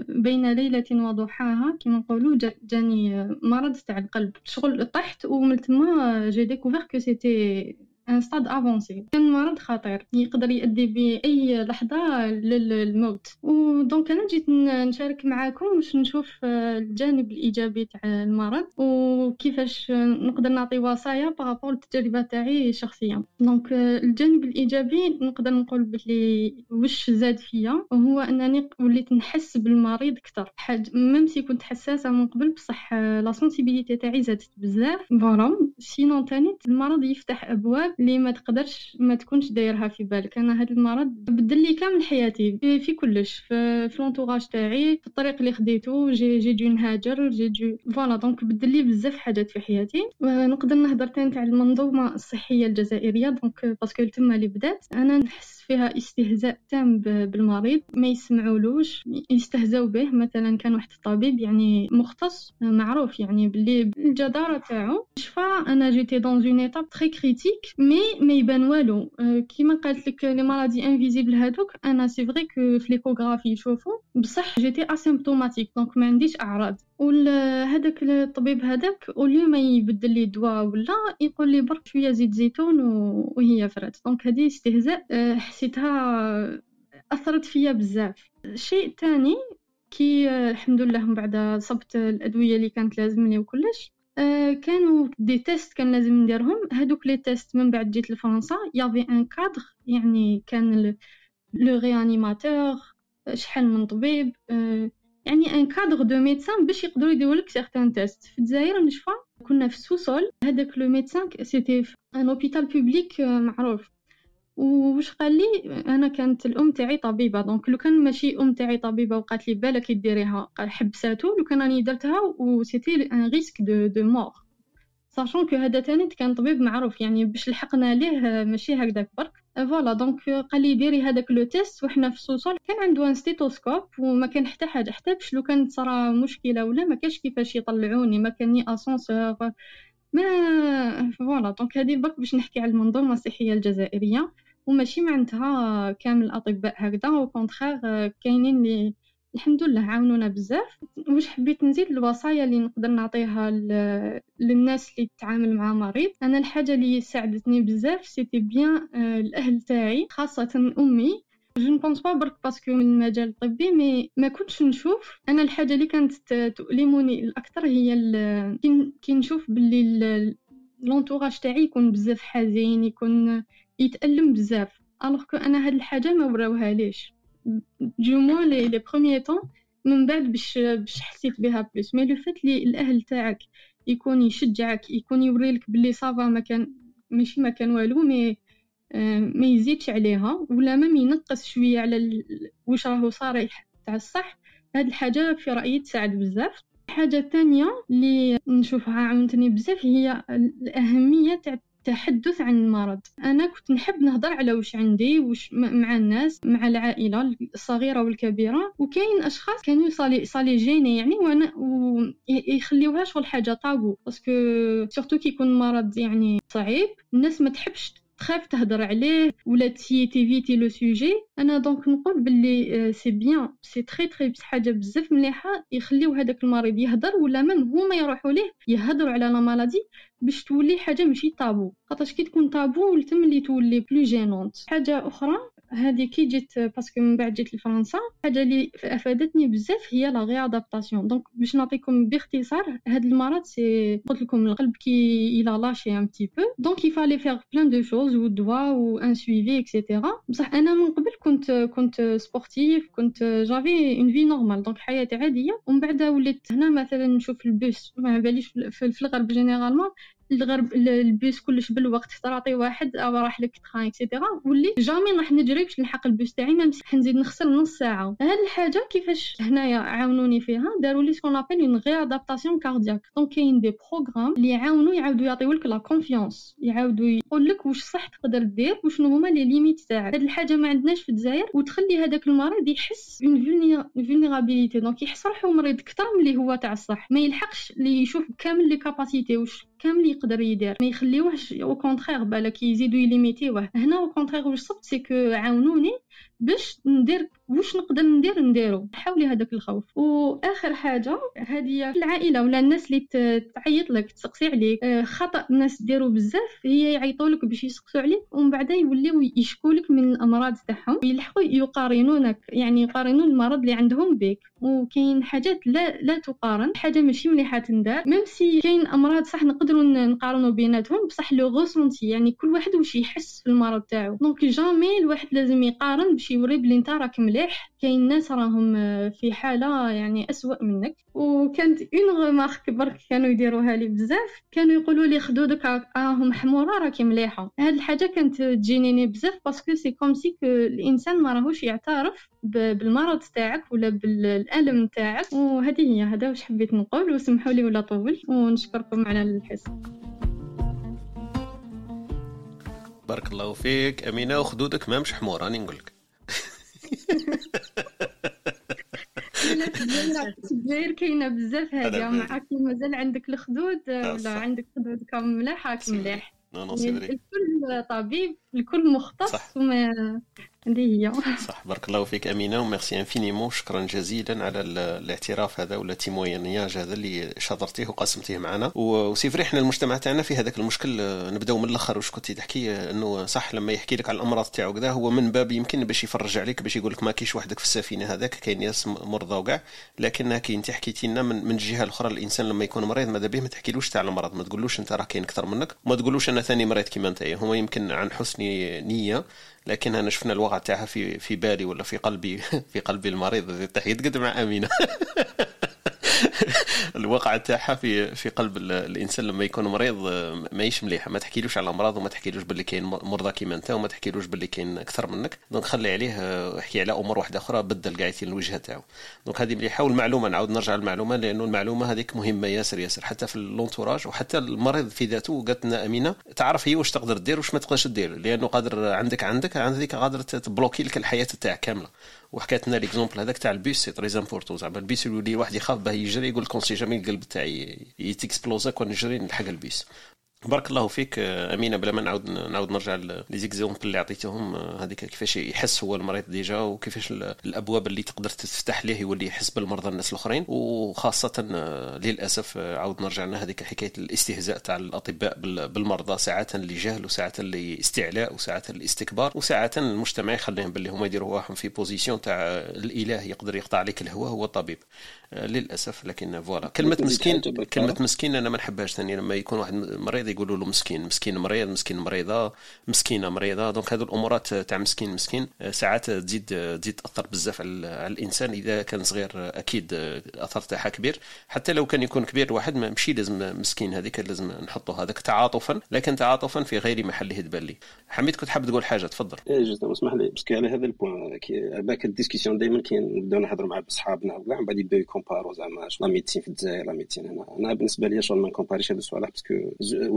Speaker 10: بين ليلة وضحاها كما نقولوا جاني مرض تاع القلب. شغل طحت ومن تما j'ai découvert que c'était stade avancé. كان مرض خطير يقدر يؤدي باي لحظة للموت. و donc أنا جيت نشارك معاكم باش نشوف الجانب الإيجابي تاع المرض وكيفاش نقدر نعطي وصايا par rapport للتجربة تاعي الشخصيه donc الجانب الإيجابي نقدر نقول بلي واش زاد فيا هو أنني وليت نحس بالمريض أكثر. حاجة même si كنت حساسة من قبل بصح la sensibilité تاعي زادت بزاف. voilà sinon تاني المرض يفتح أبواب اللي ما تقدرش ما تكونش دايرها في بالك. أنا هذا المرض بدل لي كامل حياتي في, في كلش في, في l'entourage تاعي في الطريق اللي خديته j'ai j'ai dû نهاجر j'ai dû voilà. donc بدل لي بزاف حاجات في حياتي. نقدر نهضر تاع المنظومة الصحية الجزائرية. donc parce que تما اللي بدات. أنا نحس فيها استهزاء تام بالمريض ما يسمعولوش يستهزاو به. مثلا كان واحد الطبيب يعني مختص معروف يعني باللي الجداره تاعو. شفا أنا j'étais dans une étape très critique mais ما يبان والو. كيما قالت لك les maladies invisibles هذوك أنا c'est vrai que في l'échographie يشوفوا بصح j'étais asymptomatique donc ما عنديش أعراض. هذاك الطبيب هذاك au lieu ما يبدل لي دواء ولا يقول لي برك شوية زيت زيتون وهي فرات. donc هذه استهزاء حسيتها أثرت فيا بزاف. شيء تاني كي الحمد لله من بعد صبت الأدوية اللي كانت لازمني وكلش كانوا des tests كان لازم نديرهم. هادوك les tests من بعد جيت لفرنسا y avait un cadre يعني كان le réanimateur شحال من طبيب يعني un cadre de médecins باش يقدروا يديروا لك certains tests. في الجزائر نشفى كنا في ال sous-sol هذاك le médecin c'était un hôpital public معروف. وش قال لي؟ أنا كانت الأم تاعي طبيبة donc لو كان ماشي أم تاعي طبيبة وقالت لي بالك ديريها قال حبساتو لو كان راني درتها و c'était un risque de de mort sachant que هذا تاني كان طبيب معروف يعني باش لحقنا ليه ماشي هكذاك برك. voilà donc قال لي ديري هذاك le test وحنا في ال sous-sol. كان عنده un stéthoscope وما كان حتى حاجة حتى باش لو كانت صرا مشكلة ولا ما كاش كيفاش يطلعوني ما كان ni ascenseur ما voilà donc هذه برك باش نحكي على المنظومة الصحية الجزائرية. وماشي معناتها كامل الأطباء هكذا au contraire كاينين اللي الحمد لله عاونونا بزاف. واش حبيت نزيد الوصايا اللي نقدر نعطيها للناس اللي تتعامل مع مريض. أنا الحاجة اللي ساعدتني بزاف c'était bien الأهل تاعي خاصة أمي. je ne pense pas برك parce que من المجال الطبي mais ما كنتش نشوف. أنا الحاجة اللي كانت تؤلمني الأكثر هي كي نشوف باللي l'entourage تاعي يكون بزاف حزين يكون يتألم بزاف. alors que أنا هاد الحاجة ما وراوها ليش؟ du moins les les premiers temps من بعد باش باش حسيت بها plus mais le fait لي الأهل تاعك يكون يشجعك يكون يوريلك بلي ça va ما كان ماشي ما كان والو mais ما يزيدش عليها ولا ما ينقص شوية على واش راهو صريح تاع الصح. هاد الحاجة في رأيي تساعد بزاف. الحاجة الثانية اللي نشوفها عاونتني بزاف هي الأهمية تاع التحدث عن المرض أنا كنت نحب نهضر على واش عندي واش مع الناس مع العائلة الصغيرة والكبيرة. وكاين أشخاص كانوا ي ça les ça les gênait يعني وأنا ويخليوها شغل حاجة tabou. parce que surtout كي يكون مرض يعني صعيب الناس ما تحبش تخاف تهضر عليه ولا ت éviter le sujet. أنا donc نقول باللي c'est bien c'est très très حاجة بزاف مليحة. يخليو هذاك المريض يهضر ولا même هما يروحوا ليه يهضروا على la maladie. باش تولي حاجة ماشي طابو خاطرش كي تكون طابو تملي تولي plus gênante حاجة أخرى؟ هذه كي جيت parce que من بعد جيت لفرنسا حاجة اللي أفادتني بزاف هي la réadaptation donc باش نعطيكم باختصار هذا المرض si قلت لكم القلب كي il a lâché un petit peu donc il fallait faire plein de choses و دوا و un suivi et cetera بصح أنا من قبل كنت كنت sportive كنت j'avais une vie normale donc حياتي عادية. ومن بعد وليت هنا مثلا نشوف البوس. ما باليش في الغرب généralement الغرب البيس كلش بالوقت تعطي واحد أو راح لك train et cetera ولي jamais راح نجري باش نلحق البيس تاعي même حنزيد نخسر نص ساعة. هاد الحاجة كيفاش هنايا عاونوني فيها داروا لي ce qu'on appelle une réadaptation cardiaque donc كاين des programmes اللي يعاونوا يعاودوا يعطيو لك la confiance يعاودوا يقول لك واش صح تقدر دير وشنو هما les limites تاعك. هاد الحاجة ما عندناش في الجزائر وتخلي هذاك المريض يحس une vulnérabilité donc يحس روحو مريض أكثر من اللي هو تاع الصح. ما يلحقش اللي يشوف كامل les capacités واش كامل يقدر يدير. ما يخليوهش au contraire بالك يزيدوا يليميتيوه. هنا au contraire واش صبت c'est que عاونوني باش ندير واش نقدر ندير نديرو. حاولي هذاك الخوف. وآخر حاجة هذه العائلة ولا الناس اللي تعيط لك تسقسي عليك. آه، خطأ الناس ديروا بزاف هي يعيطوا لك باش يسقسوا عليك ومن بعد يوليو يشكوا لك من الأمراض تاعهم. ويلحقوا يقارنونك يعني يقارنون المرض اللي عندهم بك. وكاين حاجات لا لا تقارن حاجة ماشي مليحة تندار. même si كاين أمراض صح نقدروا نقارنوا بيناتهم بصح le ressenti يعني كل واحد واش يحس في المرض تاعو. donc jamais الواحد لازم يقارن باش يوري بلي أنت راك مليح. كاين ناس راهم في حالة يعني أسوأ منك. وكانت une remarque برك كانوا يديروها لي بزاف. كانوا يقولوا لي خدودك راهم حمورة راكي مليحة. هاد الحاجة كانت تجينيني بزاف parce que c'est comme si الإنسان ما راهوش يعترف بالمرض تاعك ولا بالألم تاعك. وهذه هي هذا واش حبيت نقول. وسمحوا لي ولا طول. ونشكركم على الحصه
Speaker 2: بارك الله فيك. أمينة وخدودك ما مش حمور راني نقول لك
Speaker 10: الجزائر كاينة بزاف هذه معاك مازال عندك الخدود ولا عندك خدود كم ملاح راك مليح. الكل طبيب الكل مختص وما هذه هي
Speaker 2: صح بارك الله فيك أمينة و merci infiniment. شكرا جزيلا على الاعتراف هذا ولا témoignage هذا اللي شاطرتيه وقسمتيه معنا. و c'est vrai إحنا المجتمع تاعنا في هذاك المشكل نبدأو من الأخر. واش كنتي تحكي؟ إنه صح لما يحكي لك على الأمراض تاعو كذا هو من باب يمكن باش يفرج عليك باش يقول لك ما كاينش وحدك في السفينة هذاك كاين ناس مرضى وكاع. لكن كي انت حكيتي لنا من, من الجهة الأخرى الإنسان لما يكون مريض ماذا به ما تحكيلوش تاع المرض ما تقولوش أنت راه كاين أكثر منك. وما تقولوش أنا ثاني مريض كيما أنت. هو يمكن عن حسن نية لكن أنا شفنا الوقع تاعها في في بالي ولا في قلبي في قلبي المريض. تحية قد مع أمينة. الواقع تاعها في في قلب الإنسان لما يكون مريض ماهيش مليحه ما تحكيلوش على الامراض وما تحكيلوش باللي كاين مرضى كيما أنت وما تحكيلوش باللي كاين أكثر منك. donc خلي عليه احكي على أمور واحدة أخرى بدل قاعدين الوجهه تاعو. donc هذه مليحة والمعلومة نعاود نرجع للمعلومة لأنه المعلومة هذيك مهمة ياسر ياسر. حتى في l'entourage وحتى المريض في ذاته قالت لنا أمينة تعرف هي واش تقدر دير واش ما تقدرش دير لأنه قادر عندك عندك عندك قادر تبلوكي لك الحياة تاعك كاملة. وحكيت لنا l'exemple هذاك تاع ال bus c'est très important زعما البيس يولي واحد يخاف باه يجري يقول لك si jamais القلب تاعي يتكسبلوزا كون نجري نلحق البيس. بارك الله فيك أمينة بلا ما نعاود نعاود نرجع les exemples اللي عطيتهم هذيك كيفاش يحس هو المريض déjà وكيفاش الأبواب اللي تقدر تفتح ليه يولي يحس بالمرضى الناس الأخرين. وخاصة للأسف عاود نرجع لنا هذيك حكاية الاستهزاء تاع الأطباء بالمرضى ساعات اللي جهل وساعات اللي استعلاء وساعات الاستكبار وساعات المجتمع يخليهم باللي هما يديروا رواحهم في position تاع الإله يقدر يقطع عليك الهواء هو الطبيب للأسف لكن voilà. كلمة مسكين كلمة مسكين أنا ما نحبهاش ثاني لما يكون واحد مريض يقولوا له مسكين مسكين مريض مسكين مريضة مسكينة مريضة. donc هذو الأمورات تاع مسكين مسكين ساعات تزيد تزيد تأثر بزاف على الإنسان. إذا كان صغير أكيد الاثر تاعها كبير. حتى لو كان يكون كبير الواحد ماشي لازم مسكين هذيك لازم نحطه هذاك تعاطفا. لكن تعاطفا في غير محله تبان لي حميد كنت حاب تقول حاجة تفضل.
Speaker 3: إيه juste اسمح لي parce que على هذا ال point باك ال discussion دائما كي نبداو نهضروا مع صحابنا وكاع من بعد يبداو يكومبارو زعما la médecine في الجزائر la médecine هنا. أنا بالنسبة لي شغل ما نكومباريش هذا الصوالح parce que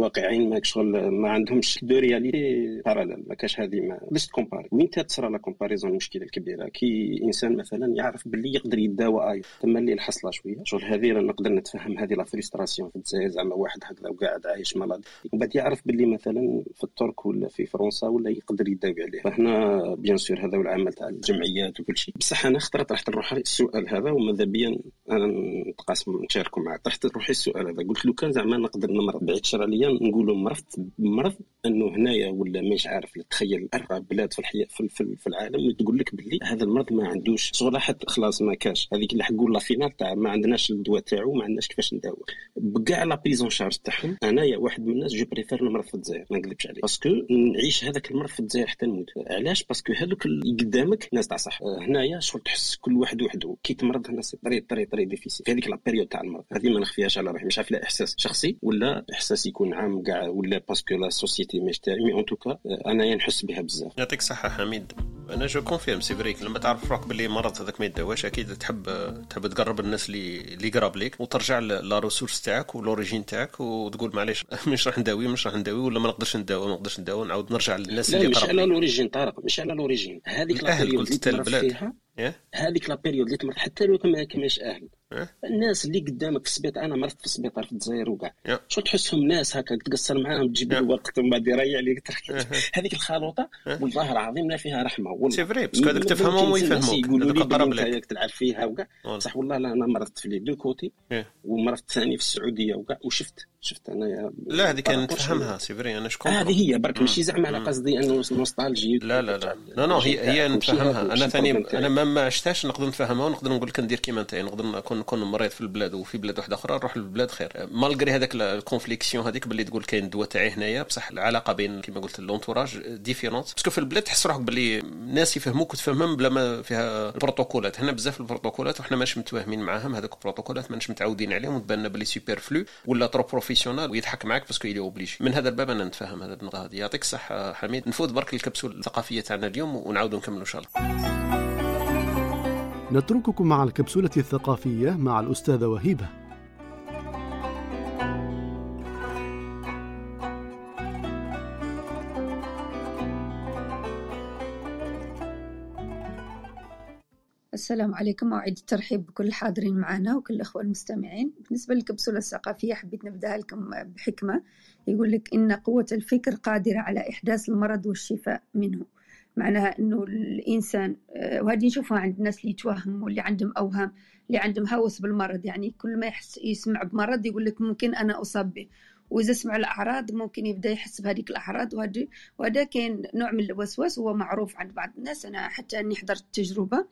Speaker 3: واقعين ما شغل ما عندهمش deux réalités parallèles ما كاش هذه ما باش تكومباري وين تصرى la comparaison المشكلة الكبيرة؟ كي إنسان مثلا يعرف باللي يقدر يداوى اي تما اللي الحصلة شوية. شغل هذه نقدر نتفهم هذه la frustration في الجزائر. زعما واحد هكذا وقاعد عايش مرض ومن بعد يعرف باللي مثلا في الترك ولا في فرنسا ولا يقدر يداوي عليه. فهنا bien sûr هذا العمل تاع الجمعيات وكل شيء. بصح أنا خطرت طرحت نروح السؤال هذا. وماذا بيا أنا نتقاسم نشاركوا معك. طرحت روحي السؤال هذا. قلت لو كان زعما نقدر نمرض بعيد شر عليا نقولوا مرضت مرض إنه هنايا ولا مش عارف تخيل أربع بلاد في الحياة في, في, في العالم تقول لك باللي هذا المرض ما عندوش حتى خلاص ما كاش. هذيك اللي حقول la finale تاع ما عندناش الدواء تاعو ما عندناش كيفاش نداوي بكاع la prise en charge تاعهم أنايا واحد من الناس je préfère نمرض في الجزائر ما نكذبش عليك parce que نعيش هذاك المرض في الجزائر حتى نموت. علاش؟ parce que هذوك اللي قدامك ناس تاع صح. هنايا شغل تحس كل واحد وحده كي تمرض هنا c'est très très très difficile في هذيك la période تاع المرض. هذه ما نخفيهاش على روحي. مش عارف لا إحساس شخصي ولا إحساس يكون عام كاع ولا parce que la société مش تاعي mais en tout cas انايا نحس بها بزاف.
Speaker 2: يعطيك الصحة حميد. أنا je confirme c'est vrai que لما تعرف روحك باللي مرض هذاك ما يدواش أكيد تحب تحب تقرب الناس اللي اللي قراب ليك وترجع la ressource تاعك و l'origine تاعك وتقول معليش مش راح نداوي مش راح نداوي ولا ما نقدرش نداوي ما نقدرش نداوي نعاود نرجع للناس اللي
Speaker 3: قراب مش على لوريجين طارق مش على لوريجين هذيك لا قلت البلاد. فيها إيه؟ هذيك la période اللي تمرض حتى لو ما كماش أهل؟ الناس اللي قدامك في السبيطار أنا مرضت في السبيطار في الجزائر وكاع شو تحسهم ناس هكا تقصر معاهم تجيب له وقت ومن بعد يريح عليك هذيك الخلوطة والله العظيم لا فيها رحمة
Speaker 2: c'est vrai parce que هذاك تفهمهم ويفهموك.
Speaker 3: يقولوا لي قرب لك تلعب فيها وكاع صح والله لا أنا مرضت في les deux côtés إيه؟ ومرضت ثاني في السعودية وكاع وشفت شفت أنا
Speaker 2: لا هذه كان نتفهمها c'est vrai أنا شكون؟
Speaker 3: هذه هي برك ماشي زعما على قصدي إنه nostalgie.
Speaker 2: لا لا لا. لا non هي هي نتفهمها أنا ثاني أنا ما عشتهاش نقدر نفهمها ونقدر نقول لك ندير كيما انت نقدر نكون نكون مريض في البلاد وفي بلاد واحدة أخرى نروح للبلاد خير. malgré هذاك ال conviction هذيك باللي تقول كاين الدواء تاعي هنايا بصح العلاقة بين كيما قلت l'entourage différente parce que في البلاد تحس روحك باللي الناس يفهموك وتفهمهم بلا ما فيها البروتوكولات. هنا بزاف البروتوكولات وحنا ماش متفاهمين معاهم. هذوك البروتوكولات ماناش متعودين عليهم وتبان باللي superflu ولا trop professionnel ويضحك معاك parce que il est obligé من هذا الباب أنا نتفهم هذا النقطه هذه يعطيك الصحة حميد. نفوت برك الكبسول الثقافية تاعنا اليوم ونعاودوا نكملوا إن شاء الله.
Speaker 1: نترككم مع الكبسولة الثقافية مع الأستاذة وهيبة.
Speaker 4: السلام عليكم. موعد الترحيب بكل الحاضرين معنا وكل الأخوة المستمعين. بالنسبة للكبسولة الثقافية حبيت نبدأ لكم بحكمة. يقول لك إن قوة الفكر قادرة على إحداث المرض والشفاء منه. معناها إنه الإنسان آه، وهذه نشوفها عند الناس اللي يتوهم واللي عندهم أوهام اللي عندهم هوس بالمرض. يعني كل ما يحس يسمع بمرض يقول لك ممكن أنا اصاب به وإذا سمع الأعراض ممكن يبدأ يحس بهذيك الأعراض. وهذا كاين نوع من الوسواس هو معروف عند بعض الناس. أنا حتى أني حضرت تجربة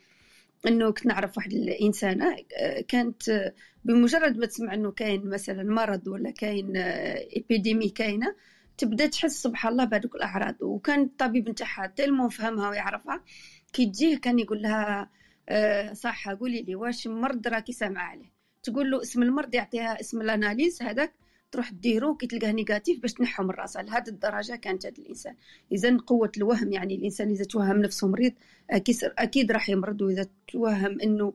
Speaker 4: إنه كنت نعرف واحد الانسانه آه، كانت آه، بمجرد ما تسمع إنه كاين مثلا مرض ولا كاين épidémie كاينة تبدأ تحس سبحان الله بهذوك الأعراض. وكان الطبيب نتاعها تلمو فهمها ويعرفها كي تجيه كان يقول لها صح قولي لي واش مرض راكي سامعة عليه؟ تقول له اسم المرض يعطيها اسم ال analyse هذاك تروح ديرو كي تلقاه négatif باش تنحو من راسها. لهذه الدرجة كانت هذا الإنسان. إذا قوة الوهم يعني الإنسان إذا توهم نفسه مريض أكيد راح يمرض. وإذا توهم إنه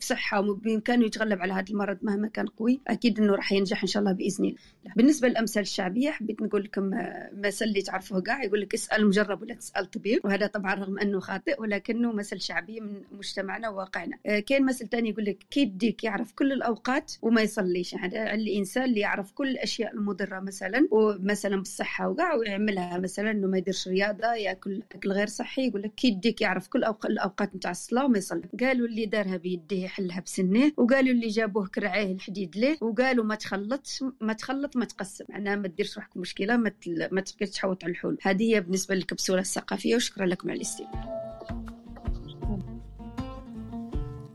Speaker 4: بصحة وبإمكانه يتغلب على هذا المرض مهما كان قوي أكيد أنه راح ينجح إن شاء الله بإذن الله. بالنسبة للأمثال الشعبية حبيت نقول لكم آه، مثل اللي تعرفوه كاع يقول لك اسأل مجرب ولا تسأل طبيب وهذا طبعا رغم أنه خاطئ ولكنه مثل شعبي من مجتمعنا وواقعنا. آه، كاين مثل ثاني يقول لك كي يديك يعرف كل الأوقات وما يصليش. هذا الإنسان اللي يعرف كل الأشياء المضرة مثلا ومثلا بالصحة وكاع ويعملها مثلا أنه ما يديرش رياضة يأكل أكل غير صحي يقول لك كي يديك يعرف كل الأوقات نتاع الصلاة وما يصلي. قالوا اللي دارها بيديه يحلها بسنه وقالوا اللي جابوه كرعيه الحديد ليه وقالوا ما تخلطش ما تخلط ما تقسم. معناها ما تديرش روحك مشكلة ما ما تبقاش تحوط على الحلول. هذه هي بالنسبة للكبسولة الثقافيه وشكرا لكم على الاستماع.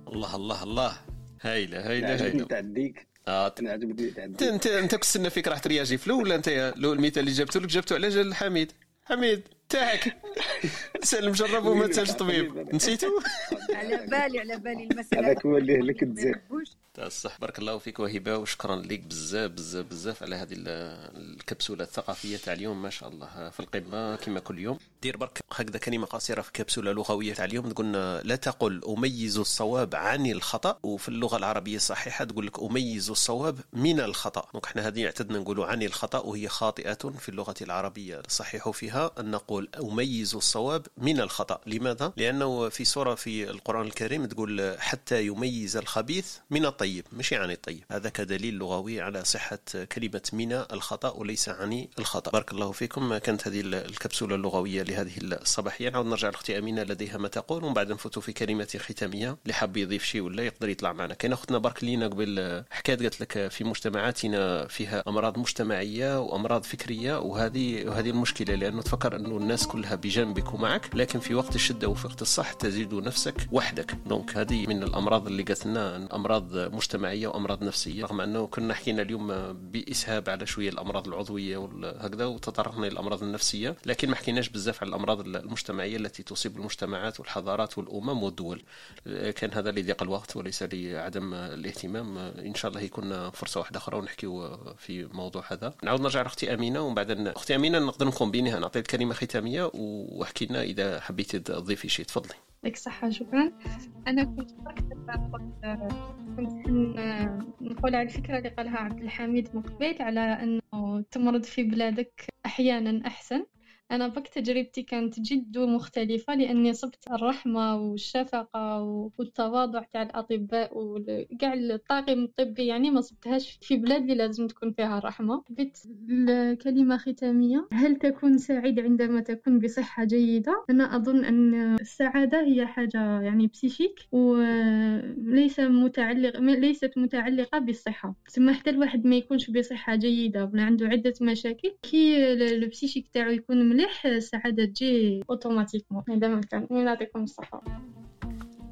Speaker 2: الله الله الله. هايلة هايلة
Speaker 3: هايلة. تعديك.
Speaker 2: آه أنا انت انت انت كنت فيك راح ترياجي فلو ولا انت المثال اللي جبته لك جبته على جال حميد. حميد. تاعك. سالم جرب وما تسالش طبيب. نسيتو؟
Speaker 4: على بالي على بالي المسألة.
Speaker 3: هذاك هو اللي هلك
Speaker 2: الزين الصح. بارك الله فيك وهبة وشكرا لك بزاف بزاف بزاف على هذه الكبسولة الثقافية تاع اليوم. ما شاء الله في القمة كما كل يوم. دير برك هكذا كلمة قصيرة في كبسولة لغوية تاع اليوم. تقولنا لا تقل أميز الصواب عن الخطأ. وفي اللغة العربية الصحيحة تقول لك أميز الصواب من الخطأ. donc إحنا هذه اعتدنا نقولوا عن الخطأ وهي خاطئة في اللغة العربية. الصحيح فيها أن نقول أميز الصواب من الخطأ. لماذا؟ لأنه في سورة في القرآن الكريم تقول حتى يميز الخبيث من الطيب مش عن الطيب. هذا كدليل لغوي على صحة كلمة من الخطأ وليس عن الخطأ. بارك الله فيكم. كانت هذه الكبسولة اللغوية لهذه الصباحية. نعود نرجع لأختي أمينة لديها ما تقول ومن بعد نفوتوا في كلمات ختامية. اللي حاب يضيف شيء ولا يقدر يطلع معنا. كاين أختنا بارك لينا قبل حكاية قالت لك في مجتمعاتنا فيها أمراض مجتمعية وأمراض فكرية وهذه وهذه المشكلة لأنه تفكر أنه الناس كلها بجنبك ومعك لكن في وقت الشدة وفي وقت الصح تجد نفسك وحدك. دونك هذه من الأمراض اللي قالت لنا أمراض مجتمعية وأمراض نفسية. رغم أنه كنا حكينا اليوم بإسهاب على شوية الأمراض العضوية وهكذا وتطرقنا إلى الأمراض النفسية. لكن ما حكيناش بزاف على الأمراض المجتمعية التي تصيب المجتمعات والحضارات والأمم والدول. كان هذا لضيق الوقت وليس لعدم الاهتمام. إن شاء الله يكون فرصة واحدة أخرى ونحكيو في موضوع هذا. نعود نرجع لأختي أمينة ومن بعد أختي أمينة نقدر نكون بينها. نعطيك كلمه ختامية. وأحكي لنا إذا حبيتي تضيفي شيء. تفضلي.
Speaker 10: يعطيك الصحة شكرا. أنا كنت كنت نقول على الفكرة اللي قالها عبد الحميد مقبل على أنه تمرض في بلادك أحيانا أحسن. أنا بك تجربتي كانت جد مختلفة لأني صبت الرحمة والشفقة والتواضع تاع الأطباء وكاع الطاقم الطبي يعني ما صبتهاش في بلاد اللي لازم تكون فيها الرحمة بيت الكلمة ختامية هل تكون سعيد عندما تكون بصحة جيدة؟ أنا أظن أن السعادة هي حاجة يعني بسيشيك وليس متعلق ليست متعلقة بالصحة ثم حتى الواحد ما يكونش بصحة جيدة ولا عنده عدة مشاكل كي البسيشيك تاعو يكون مليح مليح السعادة تجي اوتوماتيكمون هذا ما كان يعطيكم الصحة.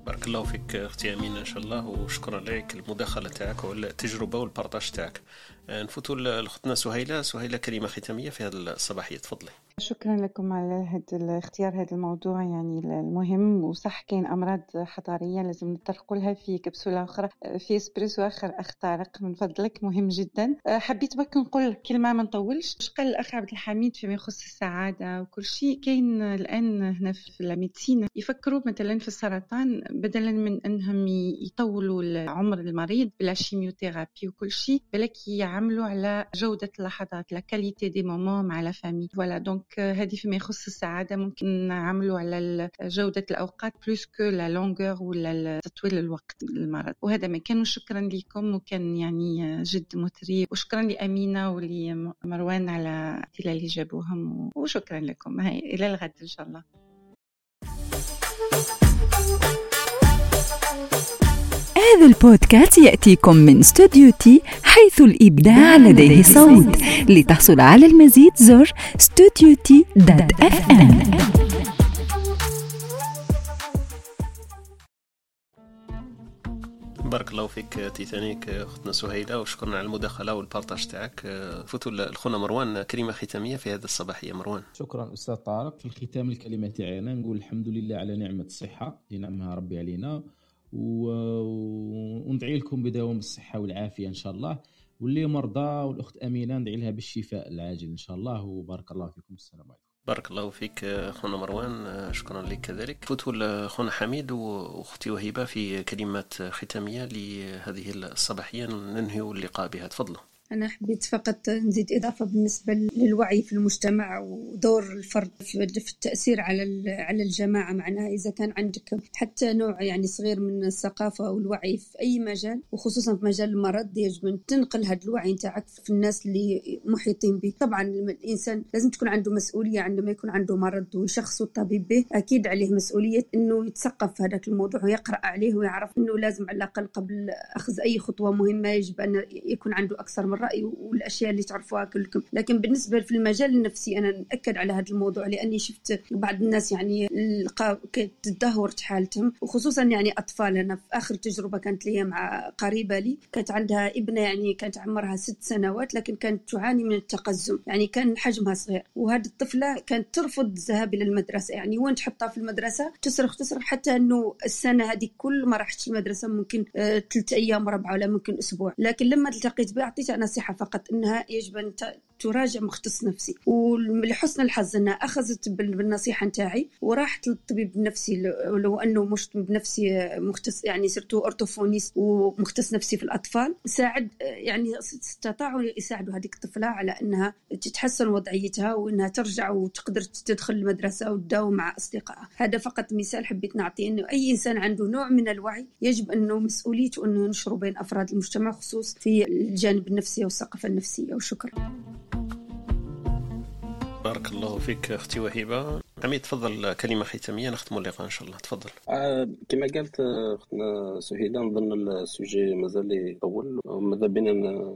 Speaker 2: بارك الله فيك أختي أمينة إن شاء الله وشكرا لك. المداخلة تاعك والتجربة وال partage تاعك. نفوتوا لاختنا سهيلة سهيلة كلمه ختامية في هذه الصباحية. تفضلي.
Speaker 5: شكرا لكم على هذا الاختيار هذا الموضوع يعني المهم. وصح كاين أمراض حضارية لازم نطرقوا لها في كبسولة أخرى في إسبريسو آخر اخ طارق من فضلك مهم جدا. حبيت بك نقول كلمة ما نطولش. قال الأخ عبد الحميد فيما يخص السعادة وكل شيء. كاين الآن هنا في ال médecine يفكروا مثلا في السرطان بدلا من أنهم يطولوا عمر المريض بلا chimiothérapie وكل شيء بالك يعملوا على جودة اللحظات la qualité des moments مع la famille voilà donc هذه فيما يخص السعادة. ممكن نعملوا على جودة الأوقات plus que la longueur ولا تطويل الوقت للمرض. وهذا ما كان. وشكرا لكم. وكان يعني جد مثري. وشكرا لأمينة ولمروان على اللي جابوهم. وشكرا لكم. هاي إلى الغد إن شاء الله.
Speaker 6: هذا البودكاست يأتيكم من استوديو تي حيث الإبداع لديه صوت. لتحصل على المزيد زر استوديو تي dot FM
Speaker 2: بارك الله فيك تيتانيك أختنا سهيلة وشكرا على المداخلة وال partage تاعك. فوتوا لخونا مروان كلمه ختامية في هذه الصباحيه مروان.
Speaker 9: شكرا أستاذ طارق. في الختام الكلمة تاعي أنا نقول الحمد لله على نعمة الصحة. اللي نعمها ربي علينا. وندعي لكم بدوام الصحة والعافية إن شاء الله. واللي مرضى والأخت أمينة ندعي لها بالشفاء العاجل إن شاء الله. وبارك الله فيكم. السلام عليكم.
Speaker 2: بارك الله فيك اخونا مروان. شكرا لك كذلك. فوتوا لاخونا حميد وأختي وهبه في كلمات ختامية لهذه الصباحية. ننهي اللقاء بها. تفضلوا.
Speaker 4: أنا حبيت فقط نزيد إضافة بالنسبة للوعي في المجتمع ودور الفرد في التأثير على على الجماعة. معناها إذا كان عندك حتى نوع يعني صغير من الثقافة والوعي في أي مجال وخصوصا في مجال المرض يجب أن تنقل هذا الوعي نتاعك في الناس اللي محيطين بك. طبعا الإنسان لازم تكون عنده مسؤولية عندما يكون عنده مرض ويشخص الطبيب به أكيد عليه مسؤولية أنه يتثقف في هذاك الموضوع ويقرأ عليه ويعرف أنه لازم على الأقل قبل أخذ أي خطوة مهمة يجب أن يكون عنده أكثر من الرأي والأشياء اللي تعرفوها كلكم. لكن بالنسبة في المجال النفسي أنا نأكد على هذا الموضوع لأني شفت بعض الناس يعني تدهورت حالتهم وخصوصا يعني أطفال. أنا في آخر تجربة كانت لي مع قريبة لي كانت عندها ابنة يعني كانت عمرها ست سنوات لكن كانت تعاني من التقزم. يعني كان حجمها صغير. وهذه الطفلة كانت ترفض الذهاب إلى المدرسة. يعني وين تحطها في المدرسة؟ تصرخ تصرخ حتى إنه السنة هذه كل ما رحت المدرسة ممكن ثلاث أيام ربعه ولا ممكن أسبوع. لكن لما التقيت بها أعطيتها نصيحة فقط إنها يجب أن تراجع مختص نفسي. ولحسن الحظ إنها أخذت بالنصيحة نتاعي وراحت للطبيب النفسي لو أنه مش طبيب نفسي مختص يعني صرت أورتوفونيست ومختص نفسي في الأطفال ساعد يعني استطاعوا يساعدوا هذيك الطفلة على إنها تتحسن وضعيتها وإنها ترجع وتقدر تدخل المدرسة وتداوم مع أصدقائها. هذا فقط مثال حبيت نعطيه إنه أي إنسان عنده نوع من الوعي يجب أنه مسؤوليته أنه ينشره بين أفراد المجتمع خصوص في الجانب النفسي والثقافة النفسية وشكرا.
Speaker 2: بارك الله فيك أختي وهبه عمي تفضل كلمة ختامية نختم اللقاء إن شاء الله. تفضل.
Speaker 3: آه كما قالت أختنا سهيلة نظن السوجي مازال يطول. وماذا بينا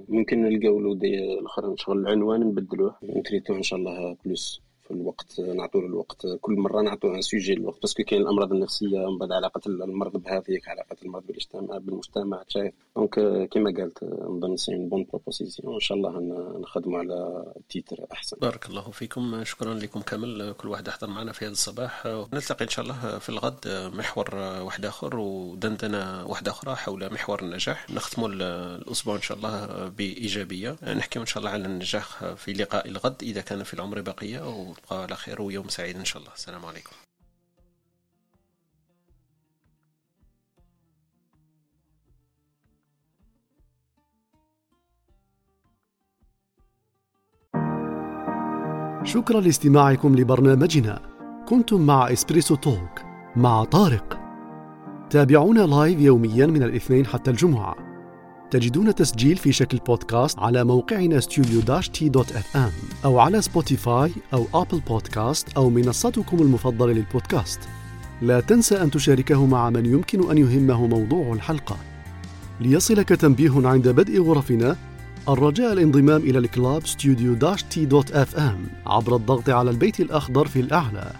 Speaker 3: ممكن نلقاو له دي الأخر نشغل العنوان نبدلوه نتريتوه إن شاء الله بلوس. في الوقت نعطوا الوقت كل مرة نعطوا ان سوجي الوقت باسكو كاين الأمراض النفسية ومن بعد علاقة المرض بهذيك علاقة المرض بالاجتماع بالمجتمع شايف دونك كيما قالت نظن سي بون بروبوزيسيون ان شاء الله نخدموا على تيتر أحسن.
Speaker 2: بارك الله فيكم. شكرا لكم كامل. كل واحد حضر معنا في هذا الصباح. نلتقي إن شاء الله في الغد محور واحد آخر ودندنة واحدة أخرى حول محور النجاح. نختموا الأسبوع إن شاء الله بإيجابية. نحكي إن شاء الله على النجاح في لقاء الغد إذا كان في العمر بقية وبقى على خير ويوم سعيد إن شاء الله. السلام عليكم.
Speaker 1: شكرا لاستماعكم لبرنامجنا. كنتم مع إسبريسو توك مع طارق. تابعونا live يوميا من الاثنين حتى الجمعة. تجدون تسجيل في شكل بودكاست على موقعنا ام أو على سبوتيفاي أو أبل بودكاست أو منصتكم المفضلة للبودكاست. لا تنسى أن تشاركه مع من يمكن أن يهمه موضوع الحلقة. ليصلك تنبيه عند بدء غرفنا الرجاء الانضمام إلى ال club ستوديو تي dot FM عبر الضغط على البيت الأخضر في الأعلى.